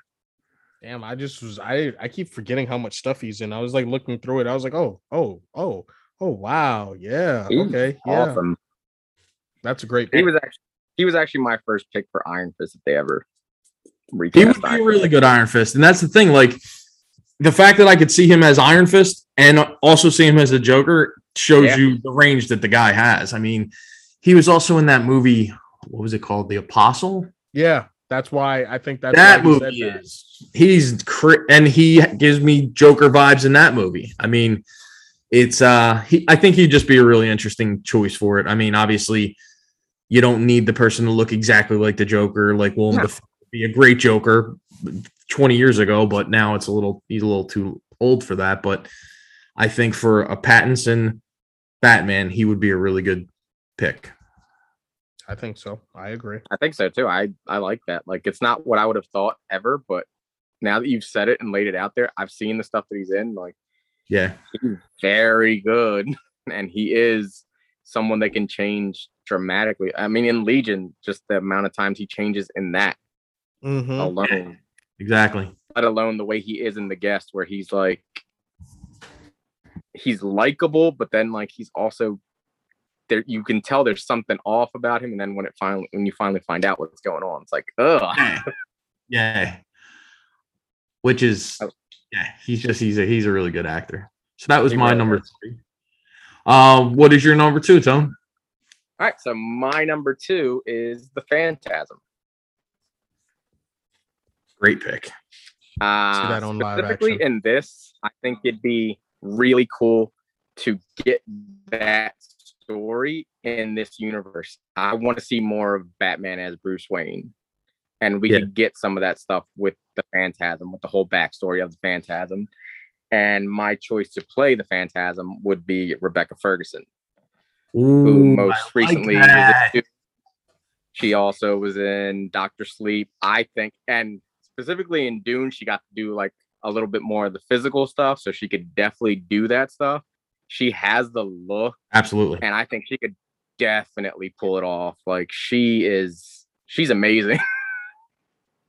Damn, I just was I I keep forgetting how much stuff he's in. I was like looking through it. I was like, oh, oh, oh, oh, wow, yeah, He's okay, yeah, Awesome. that's a great. He was actually he was actually my first pick for Iron Fist if they ever He would be a really Fist. good Iron Fist, and that's the thing. Like the fact that I could see him as Iron Fist and also see him as a Joker shows Yeah. you the range that the guy has. I mean, he was also in that movie. What was it called? The Apostle. Yeah, that's why I think that's that why said movie that. is he's cr- and he gives me Joker vibes in that movie. I mean, it's uh he I think he'd just be a really interesting choice for it. I mean, obviously you don't need the person to look exactly like the Joker, like Willem No. Dafoe be a great Joker 20 years ago, but now it's a little he's a little too old for that. But I think for a Pattinson Batman, he would be a really good pick. I think so. I agree. I think so too. I I like that. Like it's not what I would have thought ever, but now that you've said it and laid it out there, I've seen the stuff that he's in. Like Yeah. he's very good, and he is someone that can change dramatically. I mean, in Legion, just the amount of times he changes in that Mm-hmm. alone, Exactly. let alone the way he is in the guest, where he's like he's likable, but then like he's also there. You can tell there's something off about him, and then when it finally when you finally find out what's going on, it's like, ugh. Yeah. yeah. Which is Oh. yeah, he's just he's a he's a really good actor. So that was my number three. Um, what is your number two, Tone? All right, so my number two is the Phantasm. Great pick. Uh, that on specifically action. in this, I think it'd be really cool to get that story in this universe. I want to see more of Batman as Bruce Wayne, and we Yeah. could get some of that stuff with the Phantasm, with the whole backstory of the Phantasm. And my choice to play the Phantasm would be Rebecca Ferguson, who Ooh, most I like recently was that. she also was in Doctor Sleep. I think, and specifically in Dune, she got to do like a little bit more of the physical stuff, so she could definitely do that stuff. She has the look, Absolutely. and I think she could definitely pull it off. Like she is, she's amazing.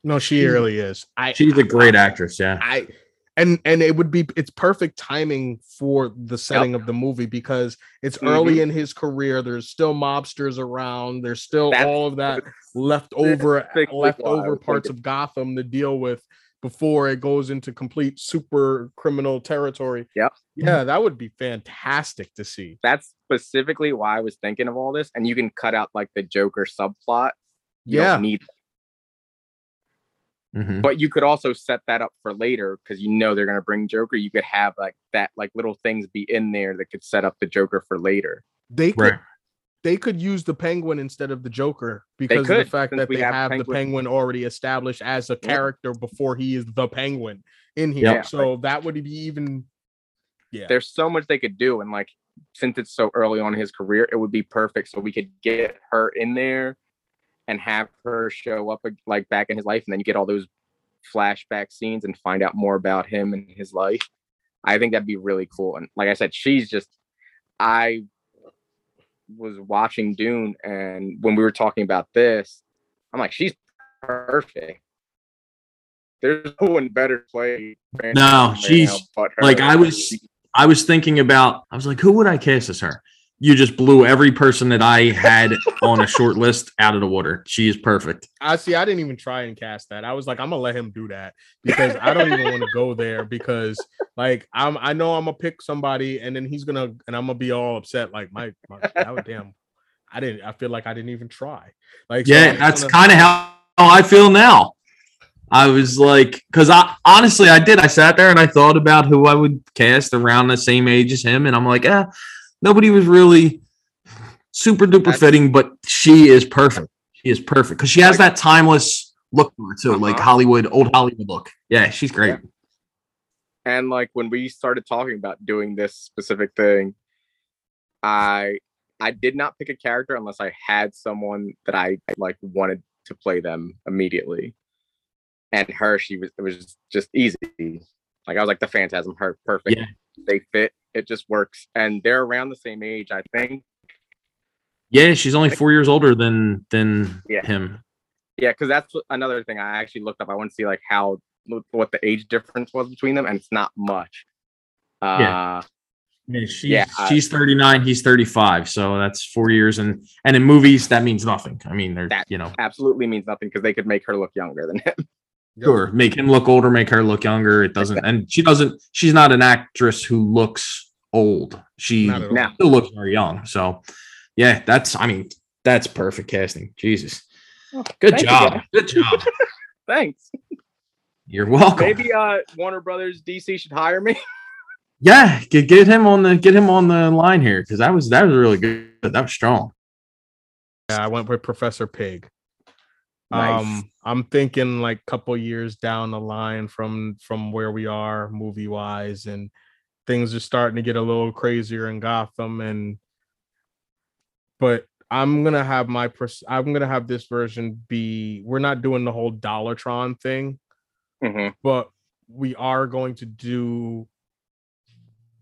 No, she She's- really is. I She's a great actress. Yeah. I and and it would be it's perfect timing for the setting of the movie because it's early mm-hmm. in his career. There's still mobsters around. There's still That's all of that leftover leftover parts of Gotham to deal with before it goes into complete super criminal territory. Yep. Yeah, that would be fantastic to see. That's specifically why I was thinking of all this, and you can cut out like the Joker subplot. You Yeah. need Mhm. but you could also set that up for later because you know they're gonna bring Joker. You could have like that, like little things be in there that could set up the Joker for later. They could Right. they could use the penguin instead of the Joker because of the fact that we they have have, the Penguin. penguin already established as a character before he is the penguin in here. Yep. So that would be even yeah. There's so much they could do, and like since it's so early on in his career, it would be perfect. So we could get her in there and have her show up like back in his life, and then you get all those flashback scenes and find out more about him and his life. I think that'd be really cool. And like I said, she's just I was watching Dune, and when we were talking about this, I'm like, she's perfect. There's no one better play. No, she's- but like. I was- I was thinking about, I was like, who would I cast as her? You just blew every person that I had on a short list out of the water. She is perfect. I see. I didn't even try and cast that. I was like, I'm gonna let him do that because I don't even want to go there because like I'm I know I'm gonna pick somebody and then he's gonna and I'm gonna be all upset. Like my, my that was damn. I didn't. I feel like I didn't even try. Like Yeah, that's kind of how, I feel now. I was like, because I honestly, I did. I sat there and I thought about who I would cast around the same age as him, and I'm like, ah, nobody was really super duper fitting, but she is perfect. She is perfect because she has that timeless look to her too, like Uh-huh. Hollywood, old Hollywood look. Yeah, she's great. Yeah. and like when we started talking about doing this specific thing i i did not pick a character unless i had someone that i like wanted to play them immediately and her she was it was just easy like i was like the phantasm her perfect Yeah. they fit it just works and they're around the same age i think Yeah, she's only four years older than than Yeah. him. yeah because that's another thing i actually looked up i want to see like how what the age difference was between them and it's not much uh Yeah. Yeah, she's, Yeah, she's 39, he's 35. So that's four years. And and in movies, that means nothing. I mean, they're, That- you know, absolutely means nothing because they could make her look younger than him. sure, make him look older, make her look younger. It doesn't, and she doesn't, she's not an actress who looks old. She Not at all. Now, still looks very young. So yeah, that's, I mean, that's perfect casting. Jesus. Good thank you, job. Good job. thanks. You're welcome. Maybe uh Warner Brothers DC should hire me. Yeah, get, get him on the get him on the line here because that was that was really good. That was strong. Yeah, I went with Professor Pyg. Nice. Um, I'm thinking like couple years down the line from from where we are movie wise, and things are starting to get a little crazier in Gotham. And but I'm gonna have my pers- I'm gonna have this version be. We're not doing the whole Dollotron thing, Mhm. but we are going to do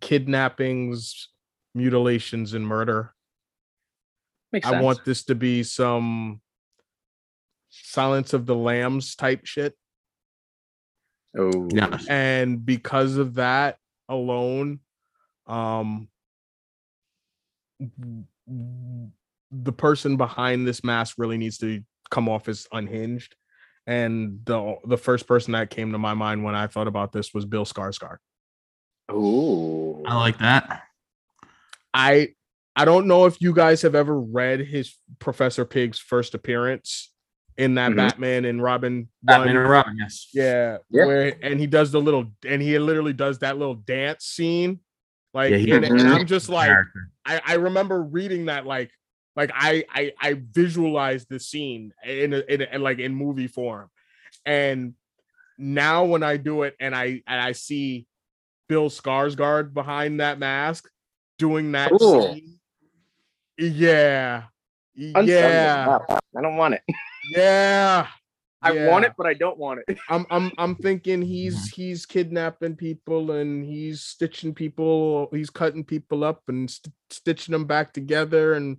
kidnappings, mutilations, and murder. Makes I sense. want this to be some Silence of the Lambs type shit. Oh, Yeah. And because of that alone, um w- w- the person behind this mask really needs to come off as unhinged. And the the first person that came to my mind when I thought about this was Bill Skarsgård. Oh, I like that. I I don't know if you guys have ever read his Professor Pyg's first appearance in that Mhm. Batman and Robin Batman run. and Robin, yes. Yeah, Yeah. where and he does the little and he literally does that little dance scene. Like Yeah, and, and. I'm just like I, I remember reading that like like I I I visualized the scene in, a, in, a, in like in movie form. And now when I do it and I and I see Bill Skarsgård behind that mask doing that Cool. scene. Yeah. Yeah. I don't want it. Yeah. I want it, but I don't want it. I'm I'm I'm thinking he's he's kidnapping people and he's stitching people, he's cutting people up and st- stitching them back together and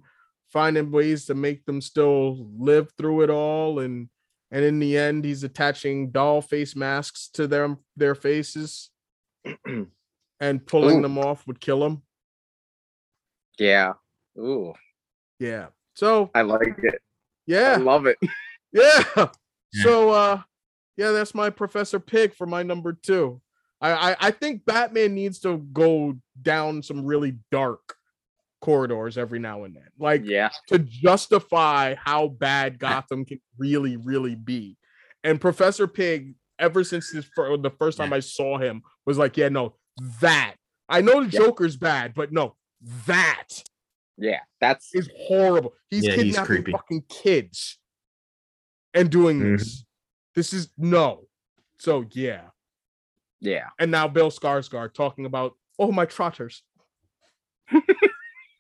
finding ways to make them still live through it all and and in the end he's attaching doll face masks to their their faces and pulling Ooh. them off would kill them. Yeah. Ooh, Yeah. So, I like it. I yeah. love it. Yeah. Yeah. So uh yeah, that's my Professor Pyg for my number two. I, I I think Batman needs to go down some really dark corridors every now and then. Like Yeah. to justify how bad Gotham can really, really be. And Professor Pyg, ever since this fir- the first time I saw him, was like, yeah, no, that. I know the Yeah. Joker's bad, but no, that Yeah. That's is horrible. He's Yeah, he's kidnapping creepy. fucking kids and doing Mhm. this. This is no. So yeah. yeah. And now Bill Skarsgård talking about oh my trotters.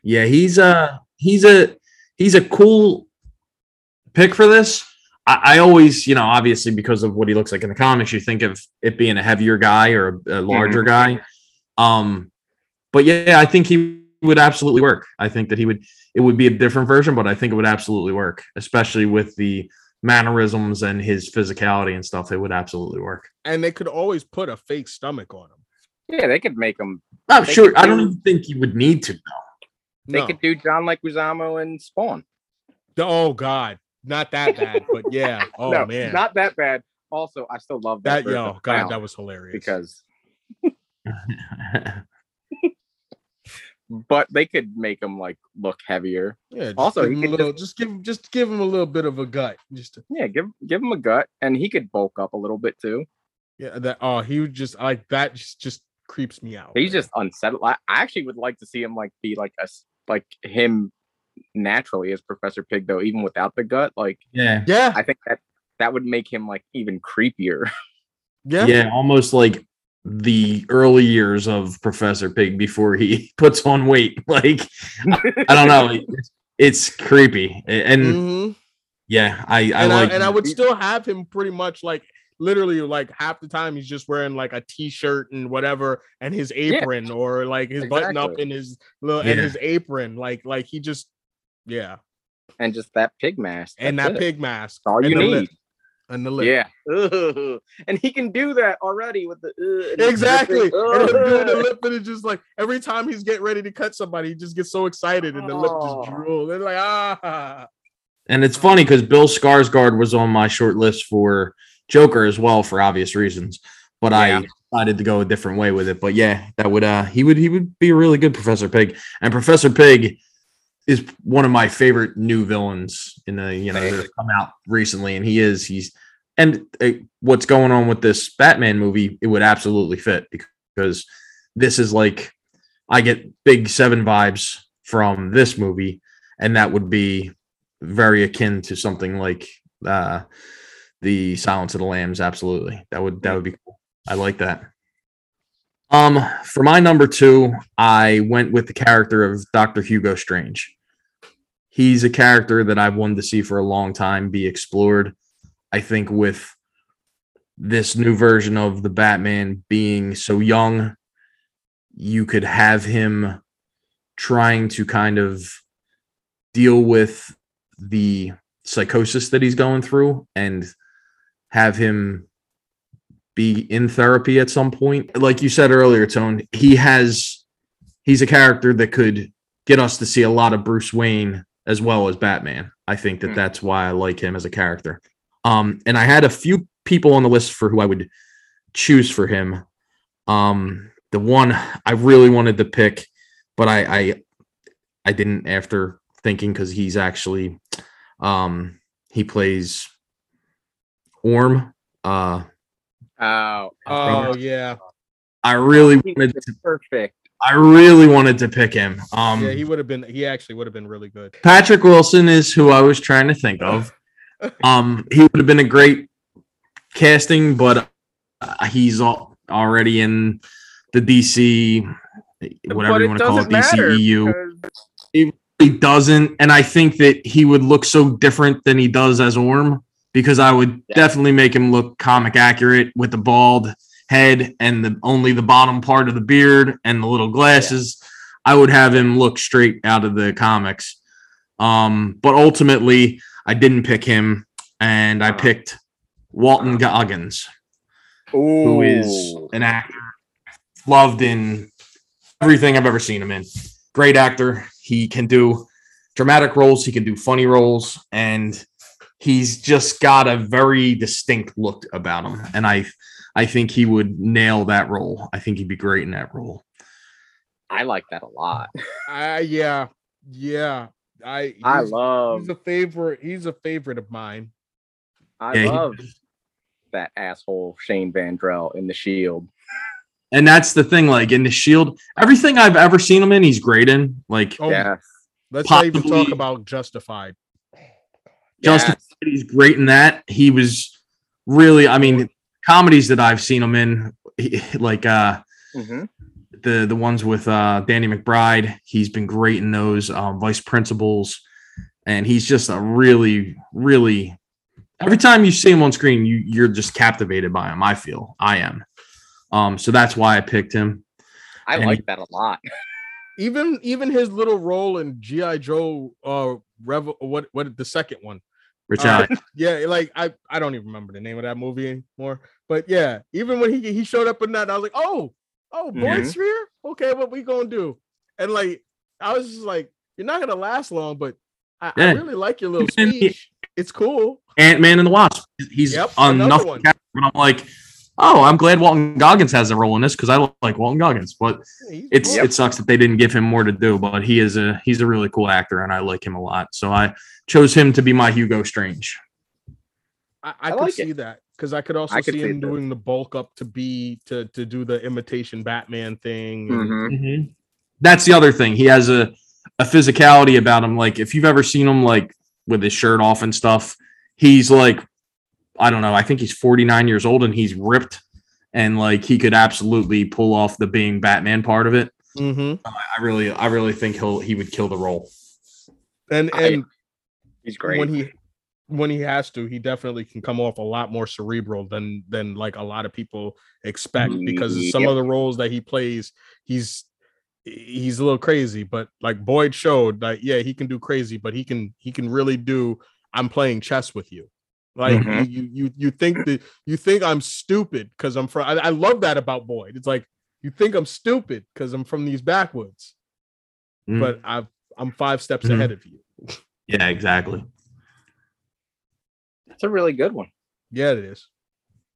Yeah, he's a he's a he's a cool pick for this. I, I always, you know, obviously because of what he looks like in the comics, you think of it being a heavier guy or a, a larger guy. Um, but yeah, I think he would absolutely work. I think that he would. It would be a different version, but I think it would absolutely work, especially with the mannerisms and his physicality and stuff. It would absolutely work. And they could always put a fake stomach on him. Yeah, they could make oh, them. I'm sure. could I don't do- even think you would need to. They No. could do John Leguizamo and Spawn. Oh God, not that bad, but yeah. Oh no, man, not that bad. Also, I still love that. that yo God, that was hilarious. because, but they could make him like look heavier. yeah, just also, give he him a could little, just give just give him a little bit of a gut. Just to, Yeah, give give him a gut, and he could bulk up a little bit too. yeah, that oh he would just like that just just creeps me out. He's man. just unsettled. I, I actually would like to see him like be like a like him naturally as Professor Pyg though, even without the gut. Like yeah. yeah, I think that that would make him like even creepier. yeah, yeah, almost like the early years of Professor Pyg before he puts on weight. Like I don't know, it's, it's creepy, A- and Mhm. yeah, I I and like I, and I would still have him pretty much like literally like half the time he's just wearing like a t-shirt and whatever and his apron or like his button up Exactly. in his little and his apron like like he just yeah and just that pig mask. and that it. pig mask all you the need. Lip, and the lip Yeah. Ugh. And he can do that already with the uh, exactly and dripping. him doing the lip and it's just like every time he's getting ready to cut somebody he just gets so excited and the lip Oh. just drools they're like ah and it's funny because Bill Skarsgård was on my short list for Joker as well for obvious reasons, but Yeah. I decided to go a different way with it. But yeah, that would uh he would he would be a really good Professor Pyg, and Professor Pyg is one of my favorite new villains in the you know that have come out recently, and he is he's and uh, what's going on with this Batman movie, it would absolutely fit because this is like I get big seven vibes from this movie, and that would be very akin to something like uh the Silence of the Lambs. Absolutely, that would that would be cool. I like that. Um, for my number two, I went with the character of Doctor Hugo Strange. He's a character that I've wanted to see for a long time be explored. I think with this new version of the Batman being so young, you could have him trying to kind of deal with the psychosis that he's going through and have him be in therapy at some point. Like you said earlier, Tone, he has he's a character that could get us to see a lot of Bruce Wayne as well as Batman. I think that Hmm. that's why I like him as a character. Um, and I had a few people on the list for who I would choose for him. Um, the one I really wanted to pick, but I I, I didn't after thinking because he's actually um he plays Orm. Uh Oh, oh yeah I really wanted was to perfect. I really wanted to pick him. Um yeah he would have been he actually would have been really good Patrick Wilson is who I was trying to think of. Um, he would have been a great casting, but uh, he's al- already in the DC, whatever But you want to call it, DCEU. because- He doesn't, and I think that he would look so different than he does as Orm because I would Yeah. definitely make him look comic accurate with the bald head and the only the bottom part of the beard and the little glasses. I would have him look straight out of the comics. Um, but ultimately, I didn't pick him, and I picked Walton Goggins, who is an actor loved in everything I've ever seen him in. Great actor. He can do dramatic roles, he can do funny roles, and he's just got a very distinct look about him. And I I think he would nail that role. I think he'd be great in that role. I like that a lot. I yeah, yeah. I I love he's a favorite. He's a favorite of mine. I Yeah, he- love that asshole Shane Vendrell in the Shield. And that's the thing, like in the shield, everything I've ever seen him in, he's great in. Like Oh, yeah, let's not even talk about Justified. Justin Yes. he's great in that. He was really, I mean, comedies that I've seen him in, like uh Mhm. the the ones with uh Danny McBride. He's been great in those um, vice principals, and he's just a really, really. Every time you see him on screen, you you're just captivated by him. I feel I am. Um, so that's why I picked him. I And like he- that a lot. Even even his little role in GI Joe. Uh, Revel. What what the second one? Rich Uh, Yeah, like I I don't even remember the name of that movie anymore. But yeah, even when he he showed up in that, I was like, oh oh, Boyd Mhm. Sphere. Okay, what we gonna do? And like I was just like, you're not gonna last long, but I, I really like your little speech. It's cool. Ant Man and the Wasp. He's Yep, on another enough. one. But I'm like, oh, I'm glad Walton Goggins has a role in this because I don't like Walton Goggins. But He's it's cool. it sucks that they didn't give him more to do. But he is a he's a really cool actor, and I like him a lot. So I chose him to be my Hugo Strange. I, I, I could like see it. that because I could also I could see see him it, doing the bulk up to be to to do the imitation Batman thing. and- Mhm. That's the other thing. He has a a physicality about him. Like if you've ever seen him like with his shirt off and stuff, he's like, I don't know. I think he's 49 years old and he's ripped, and like he could absolutely pull off the being Batman part of it. Mhm. I really, I really think he'll he would kill the role. And I- and He's great. when he when he has to, he definitely can come off a lot more cerebral than than like a lot of people expect because some Yep. of the roles that he plays, he's he's a little crazy. But like Boyd showed, like yeah, he can do crazy, but he can he can really do. I'm playing chess with you. Like Mhm. you, you you think that you think I'm stupid because I'm from. I, I love that about Boyd. It's like you think I'm stupid because I'm from these backwoods, Mm. but I I'm five steps Mhm. ahead of you. yeah, exactly. That's a really good one. Yeah, it is.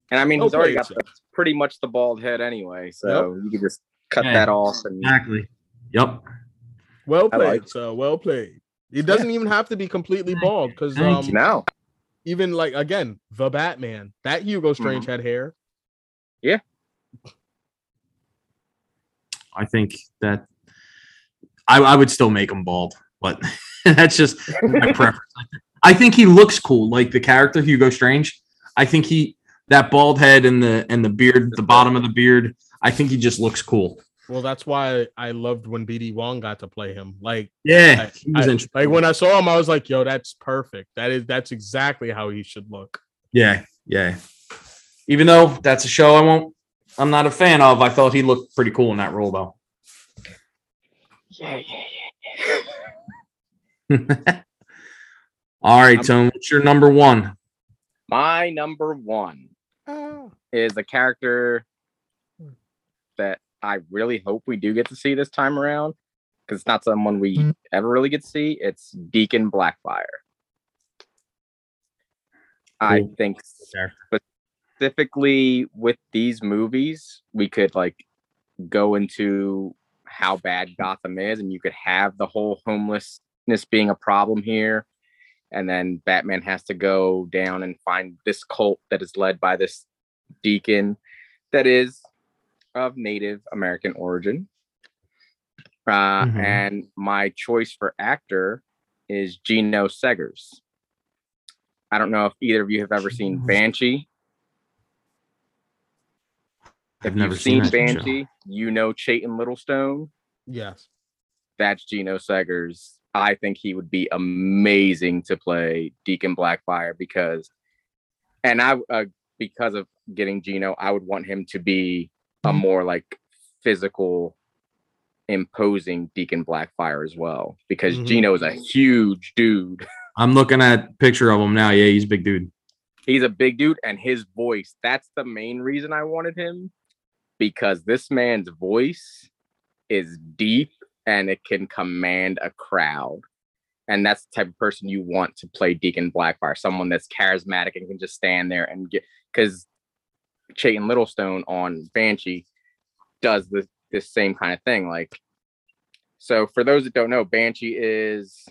And I mean, Well he's already got the, pretty much the bald head anyway, so you could just cut Yeah. that off and Exactly. Yep. Well played, like it. so well played. It doesn't even have to be completely bald because Thank um, you. no. even like again, the Batman, that Hugo Mm-hmm. Strange had hair. Yeah. I think that I, I would still make him bald, but that's just my preference. I think he looks cool, like the character Hugo Strange. I think he that bald head and the and the beard, the bottom of the beard. I think he just looks cool. Well, that's why I loved when BD Wong got to play him. Like, Yeah, I- he was I- interesting. like when I saw him, I was like, "Yo, that's perfect. That is that's exactly how he should look." yeah, yeah. Even though that's a show I won't, I'm not a fan of. I thought he looked pretty cool in that role, though. Yeah, yeah, yeah. All right, I'm- Tone. What's your number one? My number one Oh. is a character that I really hope we do get to see this time around because it's not someone we Mm. ever really get to see. It's Deacon Blackfire. I Cool. think Character. specifically with these movies, we could like go into how bad Gotham is, and you could have the whole homelessness being a problem here. And then Batman has to go down and find this cult that is led by this deacon that is of Native American origin. Uh, Mhm. And my choice for actor is Geno Segers. I don't know if either of you have ever seen Geno- Banshee. I've If never you've seen, seen, that show. Banshee, you know Chayton Littlestone. Yes. That's Geno Segers. I think he would be amazing to play Deacon Blackfire because and I uh, because of getting Geno, I would want him to be a more like physical, imposing Deacon Blackfire as well, because Mhm. Geno is a huge dude. I'm looking at picture of him now. Yeah, he's a big dude. He's a big dude, and his voice. That's the main reason I wanted him, because this man's voice is deep and it can command a crowd. And that's the type of person you want to play Deacon Blackfire, someone that's charismatic and can just stand there and get because Chayton Littlestone on Banshee does this this same kind of thing. Like, so for those that don't know, Banshee is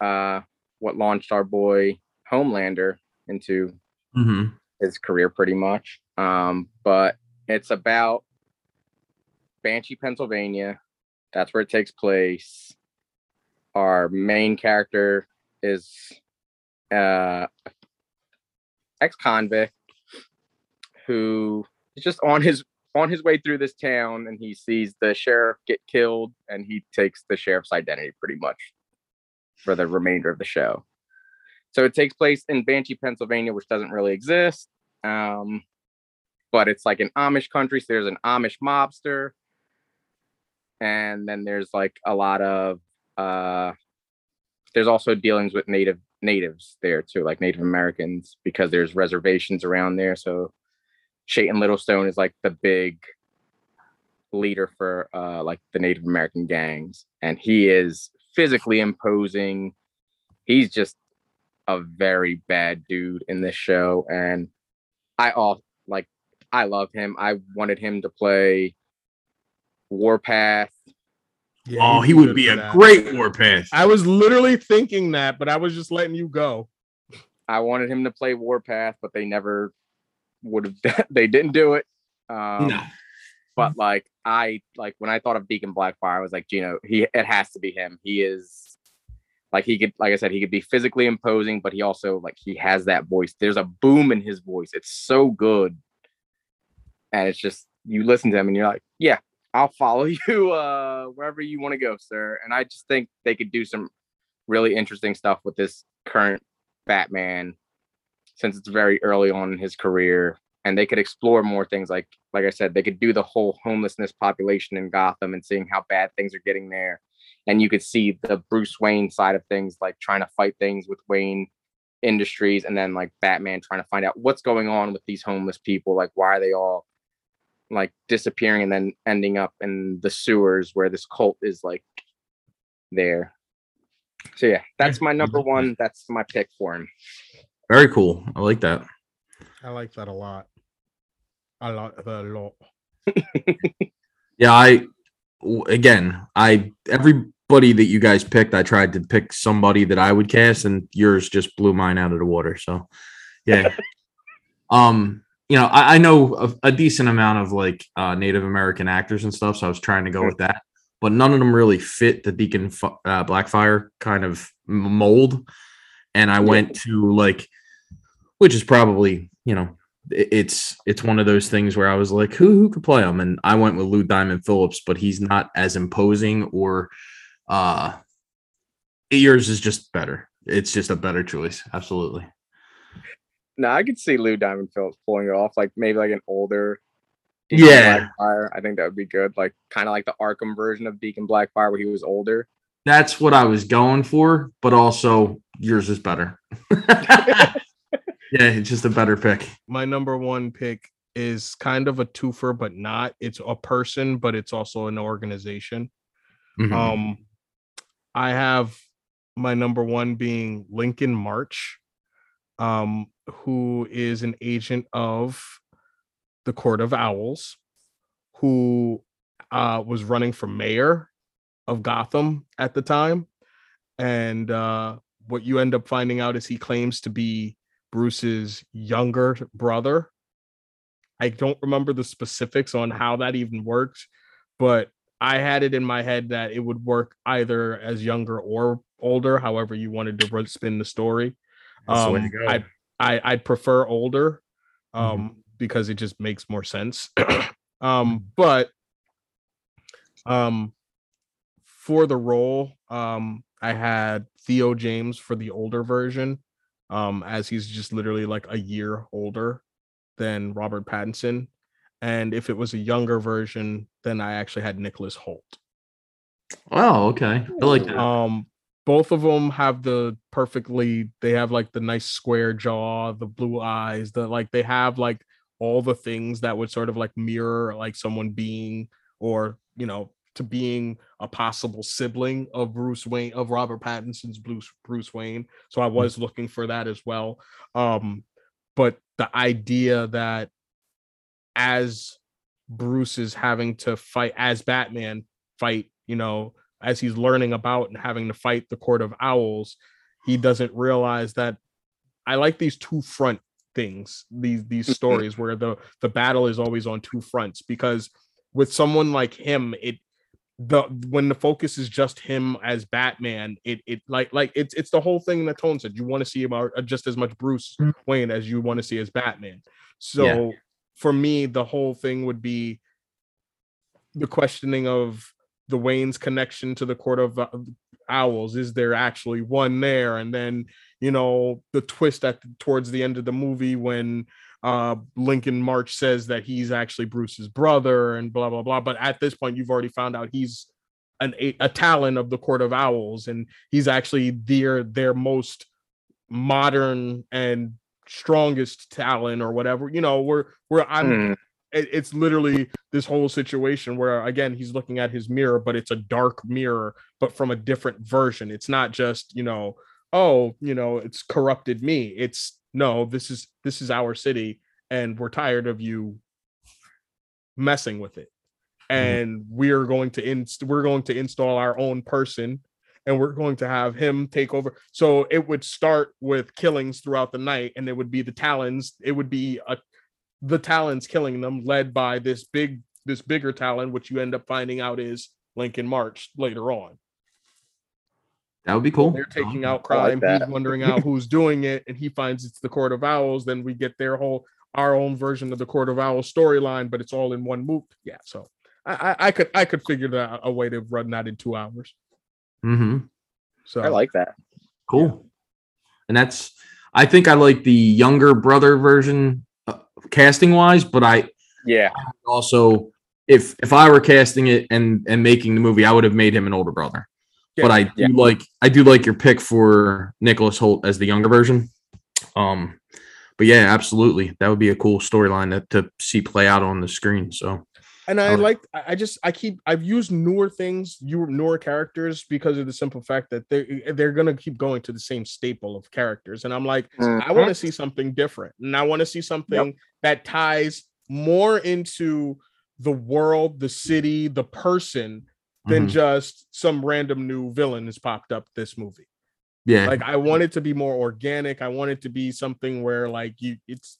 uh what launched our boy Homelander into hmm his career pretty much. Um, but it's about Banshee, Pennsylvania. That's where it takes place. Our main character is uh ex-convict who is just on his on his way through this town and he sees the sheriff get killed and he takes the sheriff's identity pretty much for the remainder of the show. So it takes place in Banshee, Pennsylvania, which doesn't really exist. Um, but it's like an Amish country. So there's an Amish mobster. And then there's like a lot of uh there's also dealings with native natives there too, like Native Americans, because there's reservations around there. So Chayton Littlestone is like the big leader for uh like the Native American gangs. And he is physically imposing. He's just a very bad dude in this show. And I all like I love him. I wanted him to play Warpath. Yeah, Oh, he'd be would good be for a that. great warpath. I was literally thinking that, but I was just letting you go. I wanted him to play Warpath, but they never would have they didn't do it. Um no. but like I like when I thought of Deacon Blackfire, I was like, Geno, he it has to be him. He is like he could, like I said, he could be physically imposing, but he also like he has that voice. There's a boom in his voice. It's so good. And it's just you listen to him and you're like, yeah, I'll follow you uh wherever you want to go, sir. And I just think they could do some really interesting stuff with this current Batman since it's very early on in his career and they could explore more things like like I said, they could do the whole homelessness population in Gotham and seeing how bad things are getting there. And you could see the Bruce Wayne side of things, like trying to fight things with Wayne Industries, and then like Batman trying to find out what's going on with these homeless people. Like, why are they all like disappearing and then ending up in the sewers where this cult is like there? So yeah, that's my number one. That's my pick for him. Very cool. I like that. I like that a lot. I like that a lot. Yeah, I again, I everybody that you guys picked, I tried to pick somebody that I would cast, and yours just blew mine out of the water. So, yeah. um, you know, I, I know a, a decent amount of like uh, Native American actors and stuff, so I was trying to go Sure. with that, but none of them really fit the Deacon F- uh, Blackfire kind of mold, and I went to like, which is probably you know it- it's it's one of those things where I was like, who who could play him? And I went with Lou Diamond Phillips, but he's not as imposing or uh yours is just better. It's just a better choice. Absolutely. No, I could see Lou Diamond Phillips pulling it off, like maybe like an older Deacon Yeah. Blackfire. I think that would be good. Like kind of like the Arkham version of Deacon Blackfire where he was older. That's what I was going for, but also yours is better. yeah, it's just a better pick. My number one pick is kind of a twofer, but not. It's a person, but it's also an organization. Mhm. Um, I have my number one being Lincoln March, um, who is an agent of the Court of Owls, who uh, was running for mayor of Gotham at the time. And uh, what you end up finding out is he claims to be Bruce's younger brother. I don't remember the specifics on how that even worked, but I had it in my head that it would work either as younger or older, however you wanted to spin the story. That's the way to Um, go. I, I I'd prefer older, um, Mhm. because it just makes more sense. um, but um, for the role, um, I had Theo James for the older version, um, as he's just literally like a year older than Robert Pattinson. And if it was a younger version, then I actually had Nicholas Hoult. Oh, okay. I like that. Um, both of them have the perfectly. They have like the nice square jaw, the blue eyes, the like. They have like all the things that would sort of like mirror like someone being or you know to being a possible sibling of Bruce Wayne of Robert Pattinson's Bruce Bruce Wayne. So I was looking for that as well. Um, but the idea that as Bruce is having to fight as Batman fight, you know, as he's learning about and having to fight the Court of Owls, he doesn't realize that I like these two front things, these these stories where the the battle is always on two fronts because with someone like him, it the when the focus is just him as Batman, it it like like it's it's the whole thing that Tone said. You want to see him uh, just as much Bruce Wayne as you want to see as Batman. So Yeah. for me, the whole thing would be the questioning of the Wayne's connection to the Court of uh, Owls. Is there actually one there? And then you know the twist at towards the end of the movie when uh Lincoln March says that he's actually Bruce's brother and blah blah blah. But at this point, you've already found out he's an a, a Talon of the Court of Owls, and he's actually their their most modern and strongest Talon or whatever. You know, we're I'm Hmm. It- it's literally this whole situation where again he's looking at his mirror but it's a dark mirror but from a different version. It's not just you know oh you know it's corrupted me. It's no this is this is our city and we're tired of you messing with it. Mm-hmm. And we're going to inst- we're going to install our own person and we're going to have him take over. So it would start with killings throughout the night and it would be the talons. It would be a the talons killing them led by this big this bigger talon which you end up finding out is lincoln march later on That would be cool. they're taking out I like crime he's wondering out who's doing it and he finds it's the court of owls then we get their whole our own version of the court of owls storyline but it's all in one move yeah so I, I i could i could figure that a way to run that in two hours Mm-hmm. so I like that. Cool. And that's, I think I like the younger brother version casting wise, but I Yeah. also, if if I were casting it and and making the movie, I would have made him an older brother. but I do yeah. like I do like your pick for Nicholas Hoult as the younger version. Um, but yeah, absolutely, that would be a cool storyline to, to see play out on the screen. So and I like I I just I keep I've used newer things, you newer characters because of the simple fact that they they're gonna keep going to the same staple of characters. And I'm like, I want to see something different. And I want to see something that ties more into the world, the city, the person than mhm. just some random new villain has popped up this movie. yeah, Like I want it to be more organic. I want it to be something where like you it's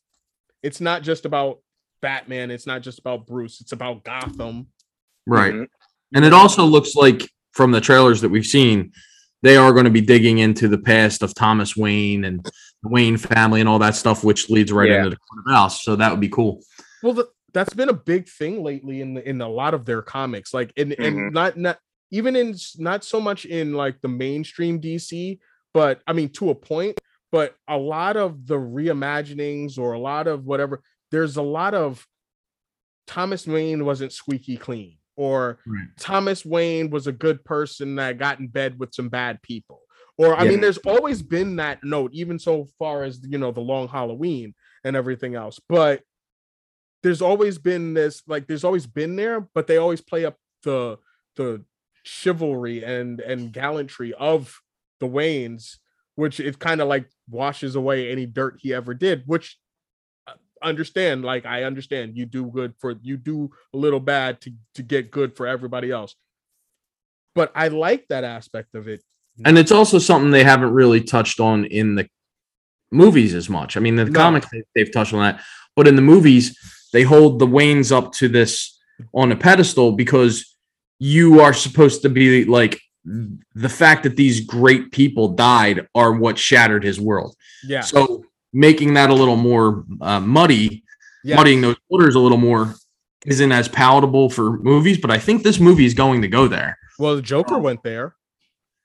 it's not just about Batman, it's not just about Bruce, it's about Gotham. right. Mhm. And it also looks like from the trailers that we've seen, they are going to be digging into the past of Thomas Wayne and the Wayne family and all that stuff, which leads right Yeah. into the Court of Owls. So that would be cool. Well, the, that's been a big thing lately in the, in a lot of their comics. Like, and Mhm. and not not even in not so much in like the mainstream DC, but I mean to a point. But a lot of the reimaginings or a lot of whatever, there's a lot of Thomas Wayne wasn't squeaky clean, or Right. Thomas Wayne was a good person that got in bed with some bad people. Or I Yeah. mean, there's always been that note, even so far as you know, the long Halloween and everything else. But there's always been this, like, there's always been there, but they always play up the the chivalry and and gallantry of the Waynes, which it kind of like washes away any dirt he ever did, which uh, understand like i understand you do good for you do a little bad to to get good for everybody else but i like that aspect of it And it's also something they haven't really touched on in the movies as much. I mean, the No. comics they- they've touched on that, but in the movies, they hold the Waynes up to this on a pedestal because you are supposed to be like the fact that these great people died are what shattered his world. yeah So making that a little more uh, muddy, yeah muddying those waters a little more isn't as palatable for movies. But I think this movie is going to go there. well the joker went there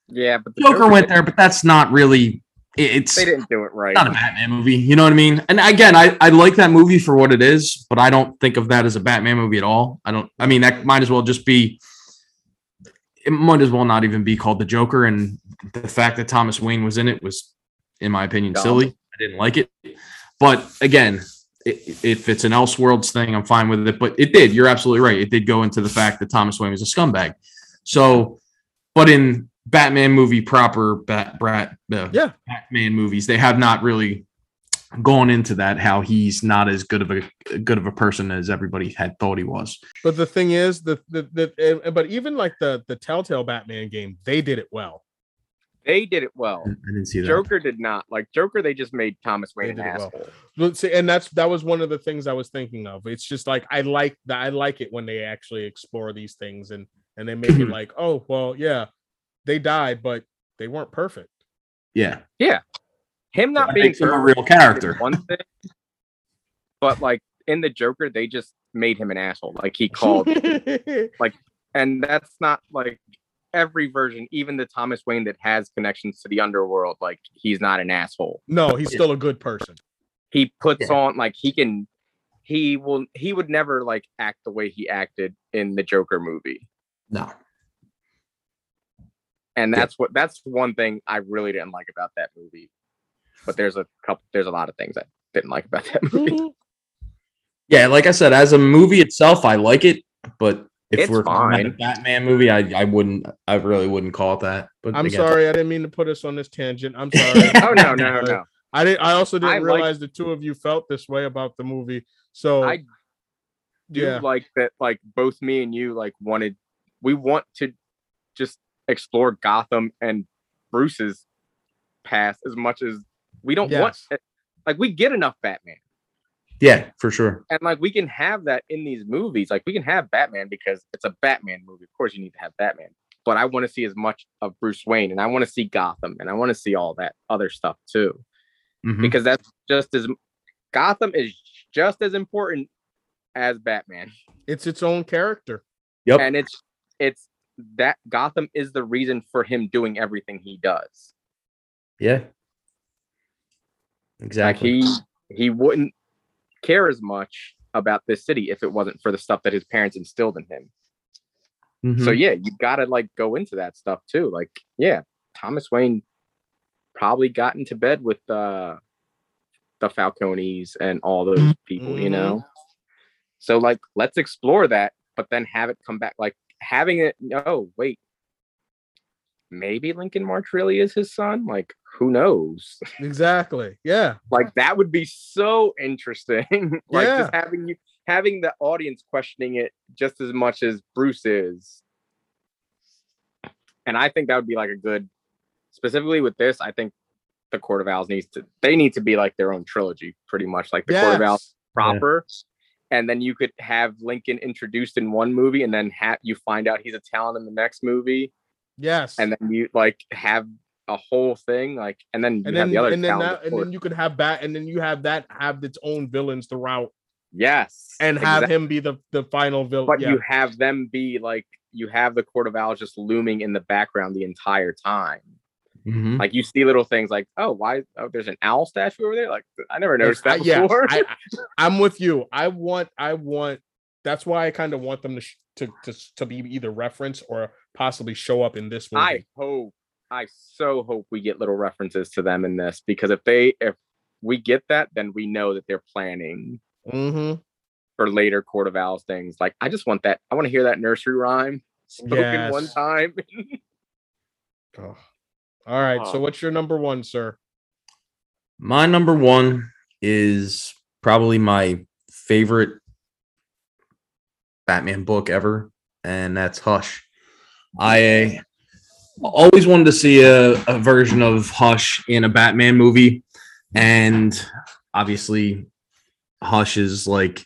Yeah, but the Joker went there, but that's not really it's They didn't do it right. not a Batman movie. You know what I mean? And again, I, I like that movie for what it is, but I don't think of that as a Batman movie at all. I don't. I mean, that might as well just be. It might as well not even be called the Joker. And the fact that Thomas Wayne was in it was, in my opinion, Dumb. silly. I didn't like it. But again, if it's an Elseworlds thing, I'm fine with it. But it did. You're absolutely right. It did go into the fact that Thomas Wayne was a scumbag. So, but in Batman movie proper, Bat, Brat, uh, Yeah. Batman movies, they have not really gone into that. How he's not as good of a good of a person as everybody had thought he was. But the thing is, the the, the but even like the the Telltale Batman game, they did it well. They did it well. I didn't see that. Joker did not. Like Joker, they just made Thomas Wayne an did well. asshole. But see, and that's that was one of the things I was thinking of. It's just like I like that. I like it when they actually explore these things and and they make it like, oh well, yeah, they died, but they weren't perfect. Yeah, Yeah. Him not That being him a real character. One thing, but like in the Joker, they just made him an asshole. Like he called, like and that's not like every version, even the Thomas Wayne that has connections to the underworld. Like he's not an asshole. no, he's still a good person. He puts Yeah. on like he can. He will. He would never like act the way he acted in the Joker movie. no, and Yeah. that's what that's one thing I really didn't like about that movie. But there's a couple, there's a lot of things I didn't like about that movie. Mm-hmm. yeah. Like I said, as a movie itself, I like it, but if It's we're calling it a. Batman movie, I I wouldn't. I really wouldn't call it that. But I'm again, sorry, I didn't mean to put us on this tangent. I'm sorry. oh no, no, no! I didn't. I also didn't I like- realize the two of you felt this way about the movie. So I do yeah, like that. Like both me and you, like wanted. We want to just explore Gotham and Bruce's past as much as we don't want. Yes. Like we get enough Batman. Yeah, for sure. and like we can have that in these movies like we can have batman because it's a batman movie of course you need to have batman but i want to see as much of bruce wayne and i want to see gotham and i want to see all that other stuff too Mhm. because that's just as gotham is just as important as batman it's its own character. Yep. and it's it's that gotham is the reason for him doing everything he does Yeah. like Exactly. he he wouldn't care as much about this city if it wasn't for the stuff that his parents instilled in him Mhm. So yeah, you gotta like go into that stuff too. Like, yeah, Thomas Wayne probably got into bed with uh the Falcones and all those people, you know. So like let's explore that, but then have it come back like having it no, wait. Maybe Lincoln March really is his son? Like, who knows? Exactly. Yeah. like that would be so interesting. like Yeah. just having you having the audience questioning it just as much as Bruce is. And I think that would be like a good specifically with this, I think the Court of Owls needs to they need to be like their own trilogy, pretty much like the Court of Owls Yes. And then you could have Lincoln introduced in one movie and then have you find out he's a Talon in the next movie. Yes. And then you like have a whole thing, like and then you and have then the other and then that, and then you could have that and then you have that have its own villains throughout yes. and have exactly. him be the the final villain. but yeah. you have them be like you have the court of owls just looming in the background the entire time Mhm. like you see little things like oh why oh there's an owl statue over there like i never noticed that yeah, before I, I, am with you. I want, I want. That's why I kind of want them to, sh- to to to be either reference or possibly show up in this movie. I hope i so hope we get little references to them in this because if they if we get that then we know that they're planning hmm for later court of owls things like i just want that i want to hear that nursery rhyme spoken one time Oh. All right. So what's your number one, sir? My number one is probably my favorite Batman book ever, and that's Hush. I always wanted to see a, a version of Hush in a Batman movie, and obviously, Hush is like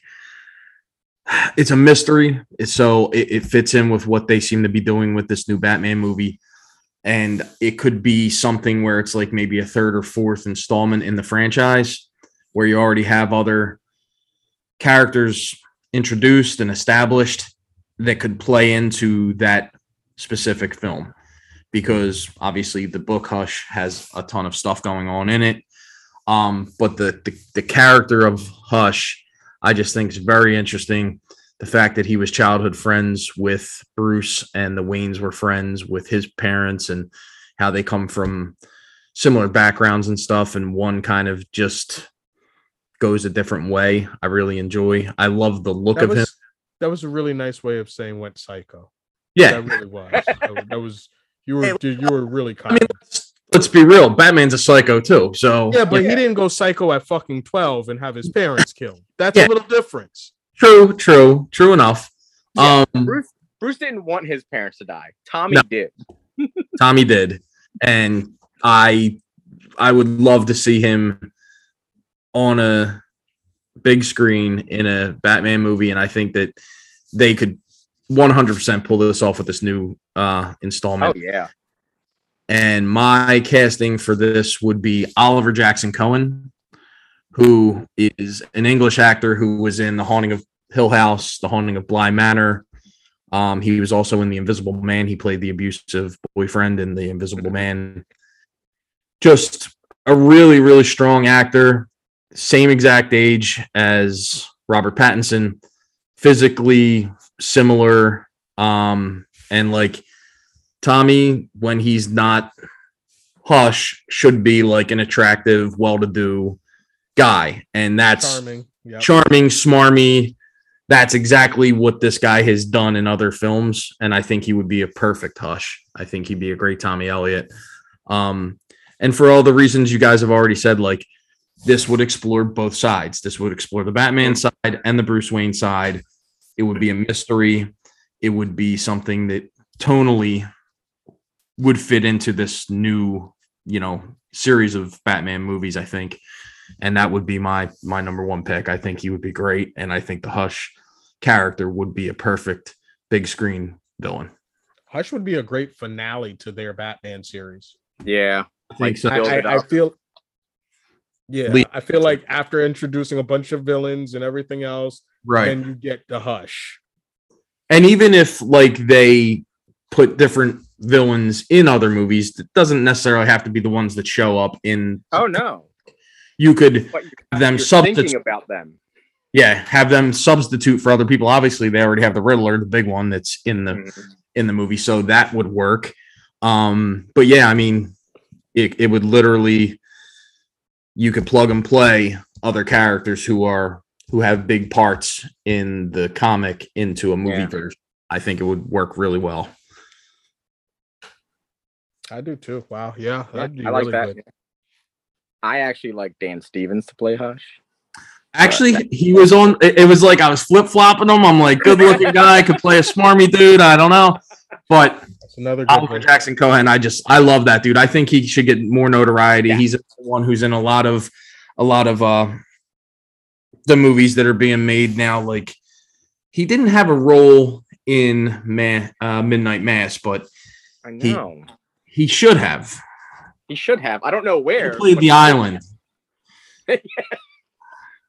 it's a mystery. So it, it fits in with what they seem to be doing with this new Batman movie and it could be something where it's like maybe a third or fourth installment in the franchise where you already have other characters introduced and established that could play into that specific film because obviously the book Hush has a ton of stuff going on in it. Um, but the, the the character of Hush, I just think is very interesting. The fact that he was childhood friends with Bruce and the Waynes were friends with his parents and how they come from similar backgrounds and stuff, and one kind of just goes a different way. I really enjoy. I love the look That of him. that was a really nice way of saying went psycho. Yeah, That really was. That, was- that was you were Hey, you were really I mean, kind. let's, let's be real. Batman's a psycho too. So yeah, but Yeah. he didn't go psycho at fucking 12 and have his parents killed. That's Yeah. a little difference. True, true, true enough. Yeah, Um, Bruce Bruce didn't want his parents to die. Tommy No. did. Tommy did, and I, I would love to see him on a big screen in a Batman movie, and I think that they could 100% pull this off with this new uh installment. Oh yeah. And my casting for this would be Oliver Jackson Cohen, who is an English actor who was in The Haunting of Hill House, The Haunting of Bly Manor. Um, he was also in The Invisible Man. He played the abusive boyfriend in The Invisible Man. Just a really, really strong actor. Same exact age as Robert Pattinson, physically similar. Um, and like Tommy, when he's not hush, should be like an attractive, well to do guy. And that's Charming. Yeah. charming, smarmy. That's exactly what this guy has done in other films. And I think he would be a perfect hush. I think he'd be a great Tommy Elliot. Um, and for all the reasons you guys have already said, like this would explore both sides. This would explore the Batman side and the Bruce Wayne side. It would be a mystery. It would be something that tonally would fit into this new, you know, series of Batman movies, I think. And that would be my my number one pick. I think he would be great. And I think the Hush character would be a perfect big screen villain. Hush would be a great finale to their Batman series. Yeah. I think Like, so. I, I, I feel yeah, Lead- I feel like after introducing a bunch of villains and everything else, right. then you get the hush. and even if like they put different villains in other movies it doesn't necessarily have to be the ones that show up in Oh no. You could But you're, have them you're substitute thinking about them. yeah have them substitute for other people obviously they already have the riddler the big one that's in the Mhm. in the movie so that would work um but yeah i mean it, it would literally you could plug and play other characters who are who have big parts in the comic into a movie Yeah. version i think it would work really well I do too. Wow. Yeah. Yeah, I like really that. good. I actually like Dan Stevens to play Hush. Actually, he was on. It, it was like I was flip flopping him. I'm like, good looking guy, could play a smarmy dude. I don't know, but That's another good Oliver. Jackson Cohen, I just I love that dude. I think he should get more notoriety. Yeah. He's the one who's in a lot of a lot of uh the movies that are being made now. Like he didn't have a role in Ma- uh, Midnight Mass, but I He- he should have. He should have. I don't know He where. played the he- island.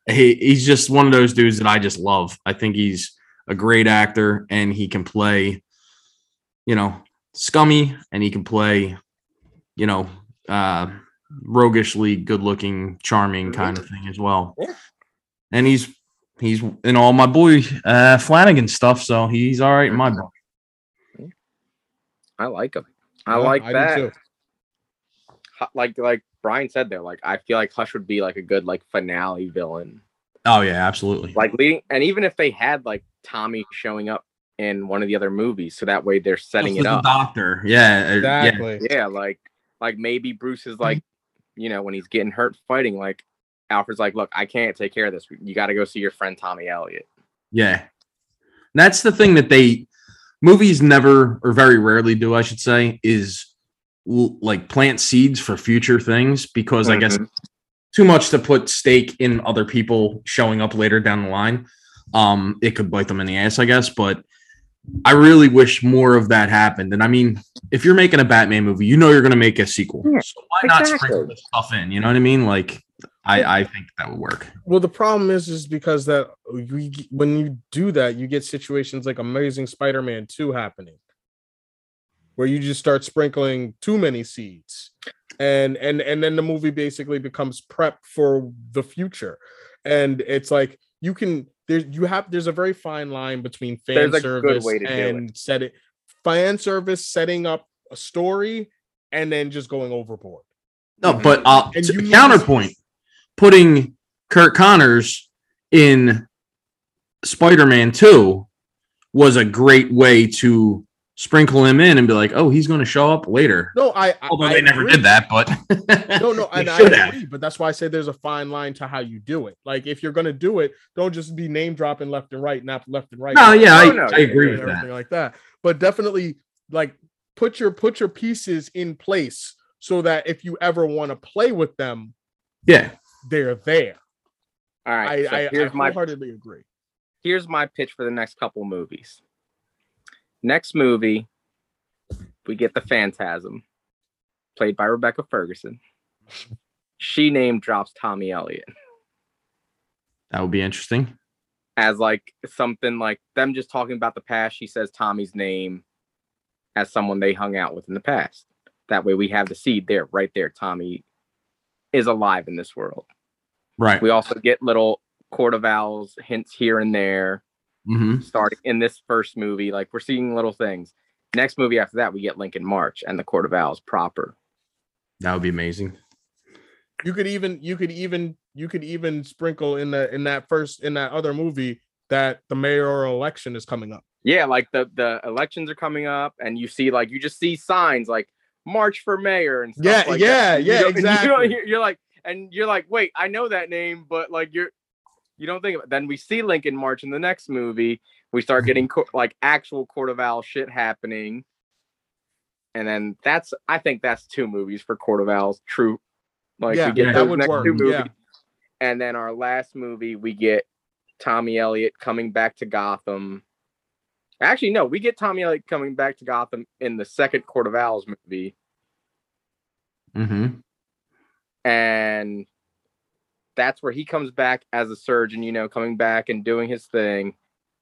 he, he's just one of those dudes that I just love. I think he's a great actor and he can play, you know, scummy and he can play, you know, uh roguishly good looking, charming kind of thing as well. Yeah. And he's he's in all my boy uh Flanagan stuff, so he's all right in my book. I like him. I Yeah, like do that. Too. Hu- Like like Brian said there, like I feel like Hush would be like a good like finale villain. Oh yeah, absolutely. Like leading and even if they had like Tommy showing up in one of the other movies, so that way they're setting Just it as a up. doctor. Yeah. uh, yeah. Exactly. Yeah, like like maybe Bruce is like, you know, when he's getting hurt fighting, like Alfred's like, look, I can't take care of this. You got to go see your friend Tommy Elliot. Yeah. That's the thing that they movies never or very rarely do, I should say, is l- like plant seeds for future things because I guess Mhm. too much to put stake in other people showing up later down the line. Um, it could bite them in the ass, I guess, but I really wish more of that happened. And I mean, if you're making a Batman movie, you know you're gonna make a sequel. Yeah, so why not exactly. sprinkle this stuff in? You know what I mean? Like I, I think that would work. Well, the problem is, is because that we, when you do that, you get situations like Amazing Spider-Man 2 happening. Where you just start sprinkling too many seeds. And and and then the movie basically becomes prep for the future. And it's like you can there's you have there's a very fine line between fan There's service way to and set it fan service setting up a story and then just going overboard. No, Mhm. but uh, And to- you need- counterpoint, putting Curt Connors in Spider-Man 2 was a great way to sprinkle him in and be like, oh, he's going to show up later. no i I- Although I they never agree. did that, but no no and i should have. but that's why i say there's a fine line to how you do it like if you're gonna do it don't just be name dropping left and right not left and right No, yeah, I, No, no, I agree with everything that. like that. But definitely like put your put your pieces in place so that if you ever want to play with them, Yeah. They're there. All right, I, so I, I here's my wholeheartedly agree. here's my pitch for the next couple movies. Next movie, we get the Phantasm, played by Rebecca Ferguson. She name drops Tommy Elliot That would be interesting. as like something like them just talking about the past. She says Tommy's name as someone they hung out with in the past. That way we have the seed there, right there. Tommy is alive in this world. Right. We also get little Court of Owls hints here and there. Hmm starting in this first movie. Like we're seeing little things. Next movie after that, we get Lincoln March and the Court of Owls proper. That would be amazing. You could even you could even you could even sprinkle in the in that first in that other movie that the mayoral election is coming up. Yeah, like the the elections are coming up, and you see like you just see signs like March for mayor and stuff Yeah, like yeah, that. And you yeah, you don't exactly. you're like, and you're like, wait, I know that name, but like you're you don't think of it. Then we see Lincoln March in the next movie. We start getting co- like actual Court of Owls shit happening. And then that's I think that's two movies for Court of Owls. True. Like yeah, we get that those next work. two movies. Yeah. And then our last movie, we get Tommy elliot coming back to Gotham. Actually, no, we get Tommy elliot coming back to Gotham in the second Court of Owls movie. mm-hmm. And that's where he comes back as a surgeon, you know, coming back and doing his thing.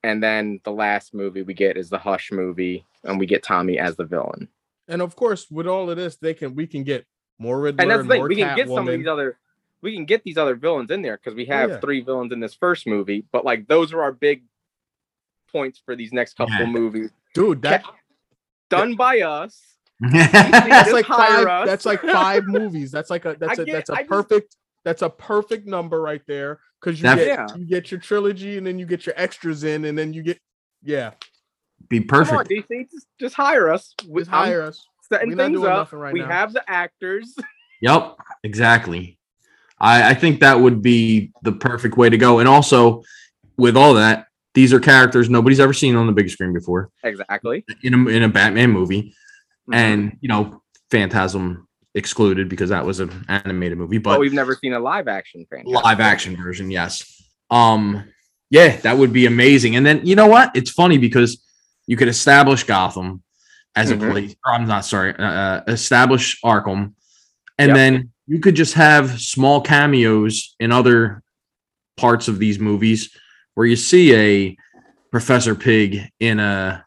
And then the last movie we get is the Hush movie, and we get Tommy as the villain. And of course, with all of this, they can we can get more Riddler And that's the thing, more we can get some of these other we can get these other villains in there because we oh, have yeah. three villains in this first movie, but like those are our big points for these next couple Yeah. movies. Dude, that Done by us. that's like five us. that's like five movies that's like a that's a get- that's a I just- perfect that's a perfect number right there because you get Yeah. you get your trilogy and then you get your extras in and then you get yeah be Come on, perfect. DC, just, just hire us. We- just I'm hire us setting We're things up. right we now. have the actors. Yep, exactly. I, I think that would be the perfect way to go. And also, with all that, these are characters nobody's ever seen on the big screen before exactly. in a, in a Batman movie, Mhm. and you know, Phantasm excluded because that was an animated movie, but but we've never seen a live action fan. live action version, yes. Um, yeah, that would be amazing. And then you know what? It's funny because you could establish Gotham as Mhm. a place. Or I'm not sorry, uh, uh, establish Arkham, and Yep. then you could just have small cameos in other parts of these movies where you see a Professor Pyg in a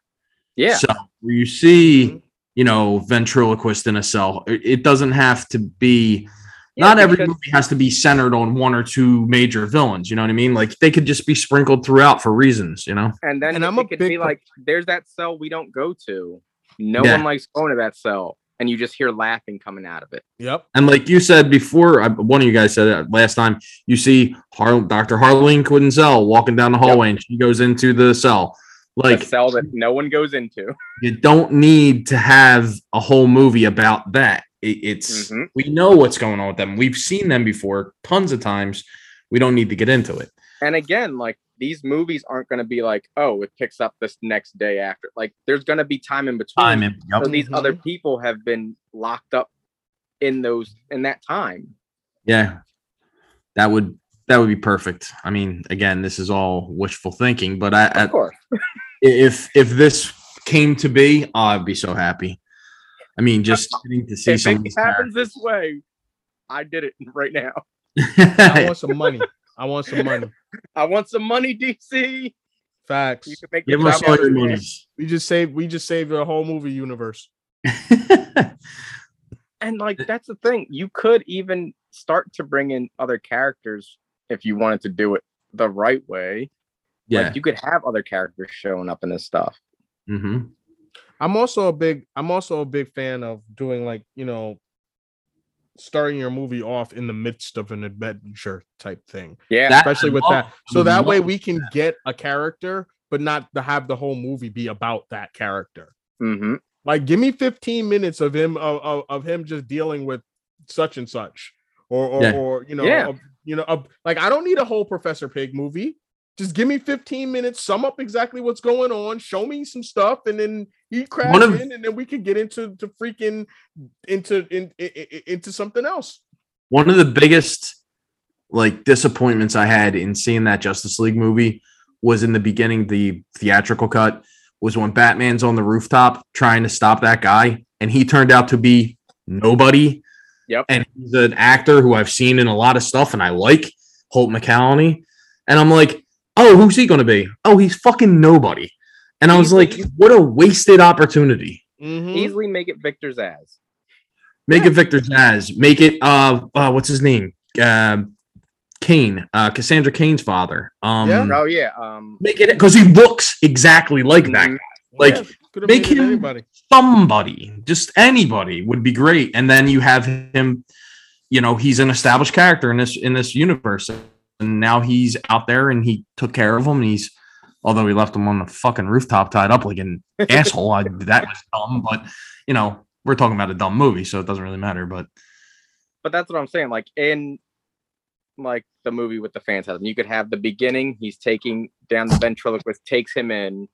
Yeah. where you see Mhm. You know ventriloquist in a cell. It, it doesn't have to be Yeah, not every because- movie has to be centered on one or two major villains. You know what I mean? Like they could just be sprinkled throughout for reasons. You know? And then And it I'm a could big be pro- like, there's that cell we don't go to. No Yeah. one likes going to that cell. And you just hear laughing coming out of it. yep And like you said before, I- one of you guys said it last time. You see Har- Dr. Harleen Quinzel walking down the hallway, and she goes into the cell. Like Like a cell that no one goes into. you don't need to have a whole movie about that. It, it's Mhm. we know what's going on with them. We've seen them before tons of times. We don't need to get into it. And again, like these movies aren't going to be like, oh, it picks up this next day after. Like there's going to be time in between. Time in. So these other people have been locked up in those in that time. Yeah, that would that would be perfect. I mean, again, this is all wishful thinking, but I, Of I course. if if this came to be, oh, I'd be so happy. I mean, just getting to see If some of it happens this way, I did it right now. i want some money i want some money I want some money, DC. facts You can make Give the us job all your better. monies. we just saved we just saved the whole movie universe And like that's the thing. You could even start to bring in other characters if you wanted to do it the right way. Yeah. Like you could have other characters showing up in this stuff. Mm-hmm. I'm also a big I'm also a big fan of doing like, you know, starting your movie off in the midst of an adventure type thing. Yeah. That- Especially with love- that. So that way we can get a character, but not to have the whole movie be about that character. hmm Like give me 15 minutes of him of, of, of him just dealing with such and such. Or or, Yeah. or you know, Yeah. of- you know, of- like I don't need a whole Professor Pyg movie. Just give me 15 minutes, sum up exactly what's going on, show me some stuff, and then he crash of- in, and then we could get into to freaking into in, i- i- into something else. one of the biggest like disappointments I had in seeing that Justice League movie was in the beginning, the theatrical cut was when Batman's on the rooftop trying to stop that guy, and he turned out to be nobody. Yep. And he's an actor who I've seen in a lot of stuff and I like Holt McCallany. And I'm like, oh, who's he gonna be? Oh, he's fucking nobody. And I was Easily- like, what a wasted opportunity. Mhm. Easily make it Victor Zsasz. Make it Victor Zsasz. Make it uh, uh what's his name? Um Cain, uh Cassandra Cain's father. Um Yeah. Oh yeah. Um make it because he looks exactly like that. mhm. Like Yeah, make him- anybody. somebody, just anybody would be great. And then you have him, you know, he's an established character in this in this universe. And now he's out there and he took care of him. And he's although he left him on the fucking rooftop tied up like an asshole. I, that was dumb, but you know, we're talking about a dumb movie, so it doesn't really matter. But but that's what I'm saying. Like in like the movie with the phantasm, you could have the beginning, he's taking down the ventriloquist, takes him in,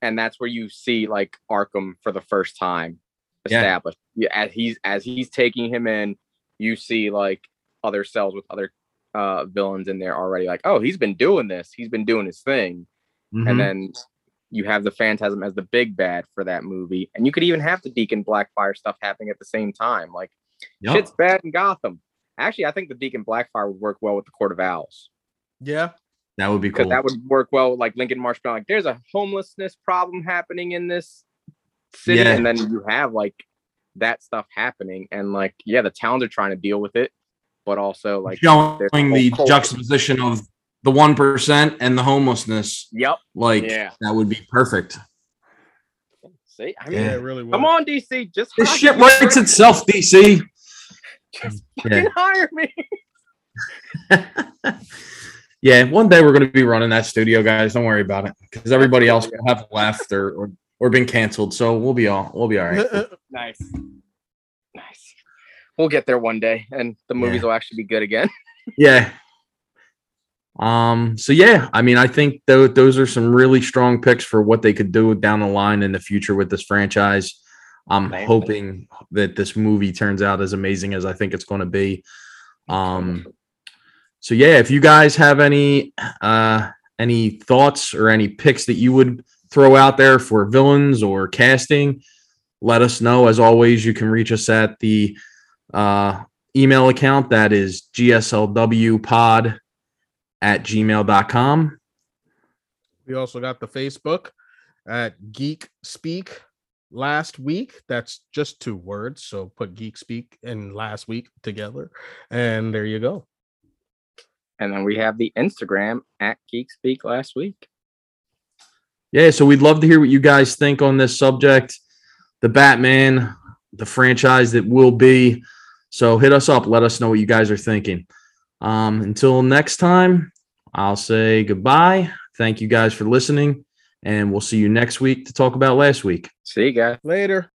and that's where you see like Arkham for the first time established. Yeah, as he's as he's taking him in, you see like other cells with other uh villains in there already. Like, oh, he's been doing this, he's been doing his thing, mhm. and then you have the phantasm as the big bad for that movie, and you could even have the Deacon Blackfire stuff happening at the same time. Like Yup. shit's bad in Gotham. Actually, I think the Deacon Blackfire would work well with the Court of Owls Yeah. that would be because cool. that would work well with like Lincoln March. being Like, there's a homelessness problem happening in this city, Yeah. and then you have like that stuff happening, and like yeah, the towns are trying to deal with it, but also like showing the culture. juxtaposition of the one percent and the homelessness. Yep. Like Yeah. that would be perfect. See, I mean, Yeah. it really was. come on, DC, just This shit me. writes itself, DC. Just Yeah. fucking hire me. yeah, one day we're going to be running that studio, guys. Don't worry about it, because everybody else will have left or, or or been canceled. So we'll be all we'll be all right. Nice. Nice. We'll get there one day and the movies will actually be good again. Yeah. Um. So yeah, I mean, I think tho- those are some really strong picks for what they could do down the line in the future with this franchise. I'm Thank you. hoping that this movie turns out as amazing as I think it's going to be. Um. So yeah, if you guys have any uh any thoughts or any picks that you would throw out there for villains or casting, let us know. As always, you can reach us at the uh, email account that is gslwpod at gmail.com. We also got the Facebook at Geek Speak last week. That's just two words. So put Geek Speak and last week together. And there you go. And then we have the Instagram at Geek Speak last week. Yeah, so we'd love to hear what you guys think on this subject. The Batman, the franchise that will be. So hit us up. Let us know what you guys are thinking. Um, until next time, I'll say goodbye. Thank you guys for listening, and we'll see you next week to talk about last week. See you guys. Later.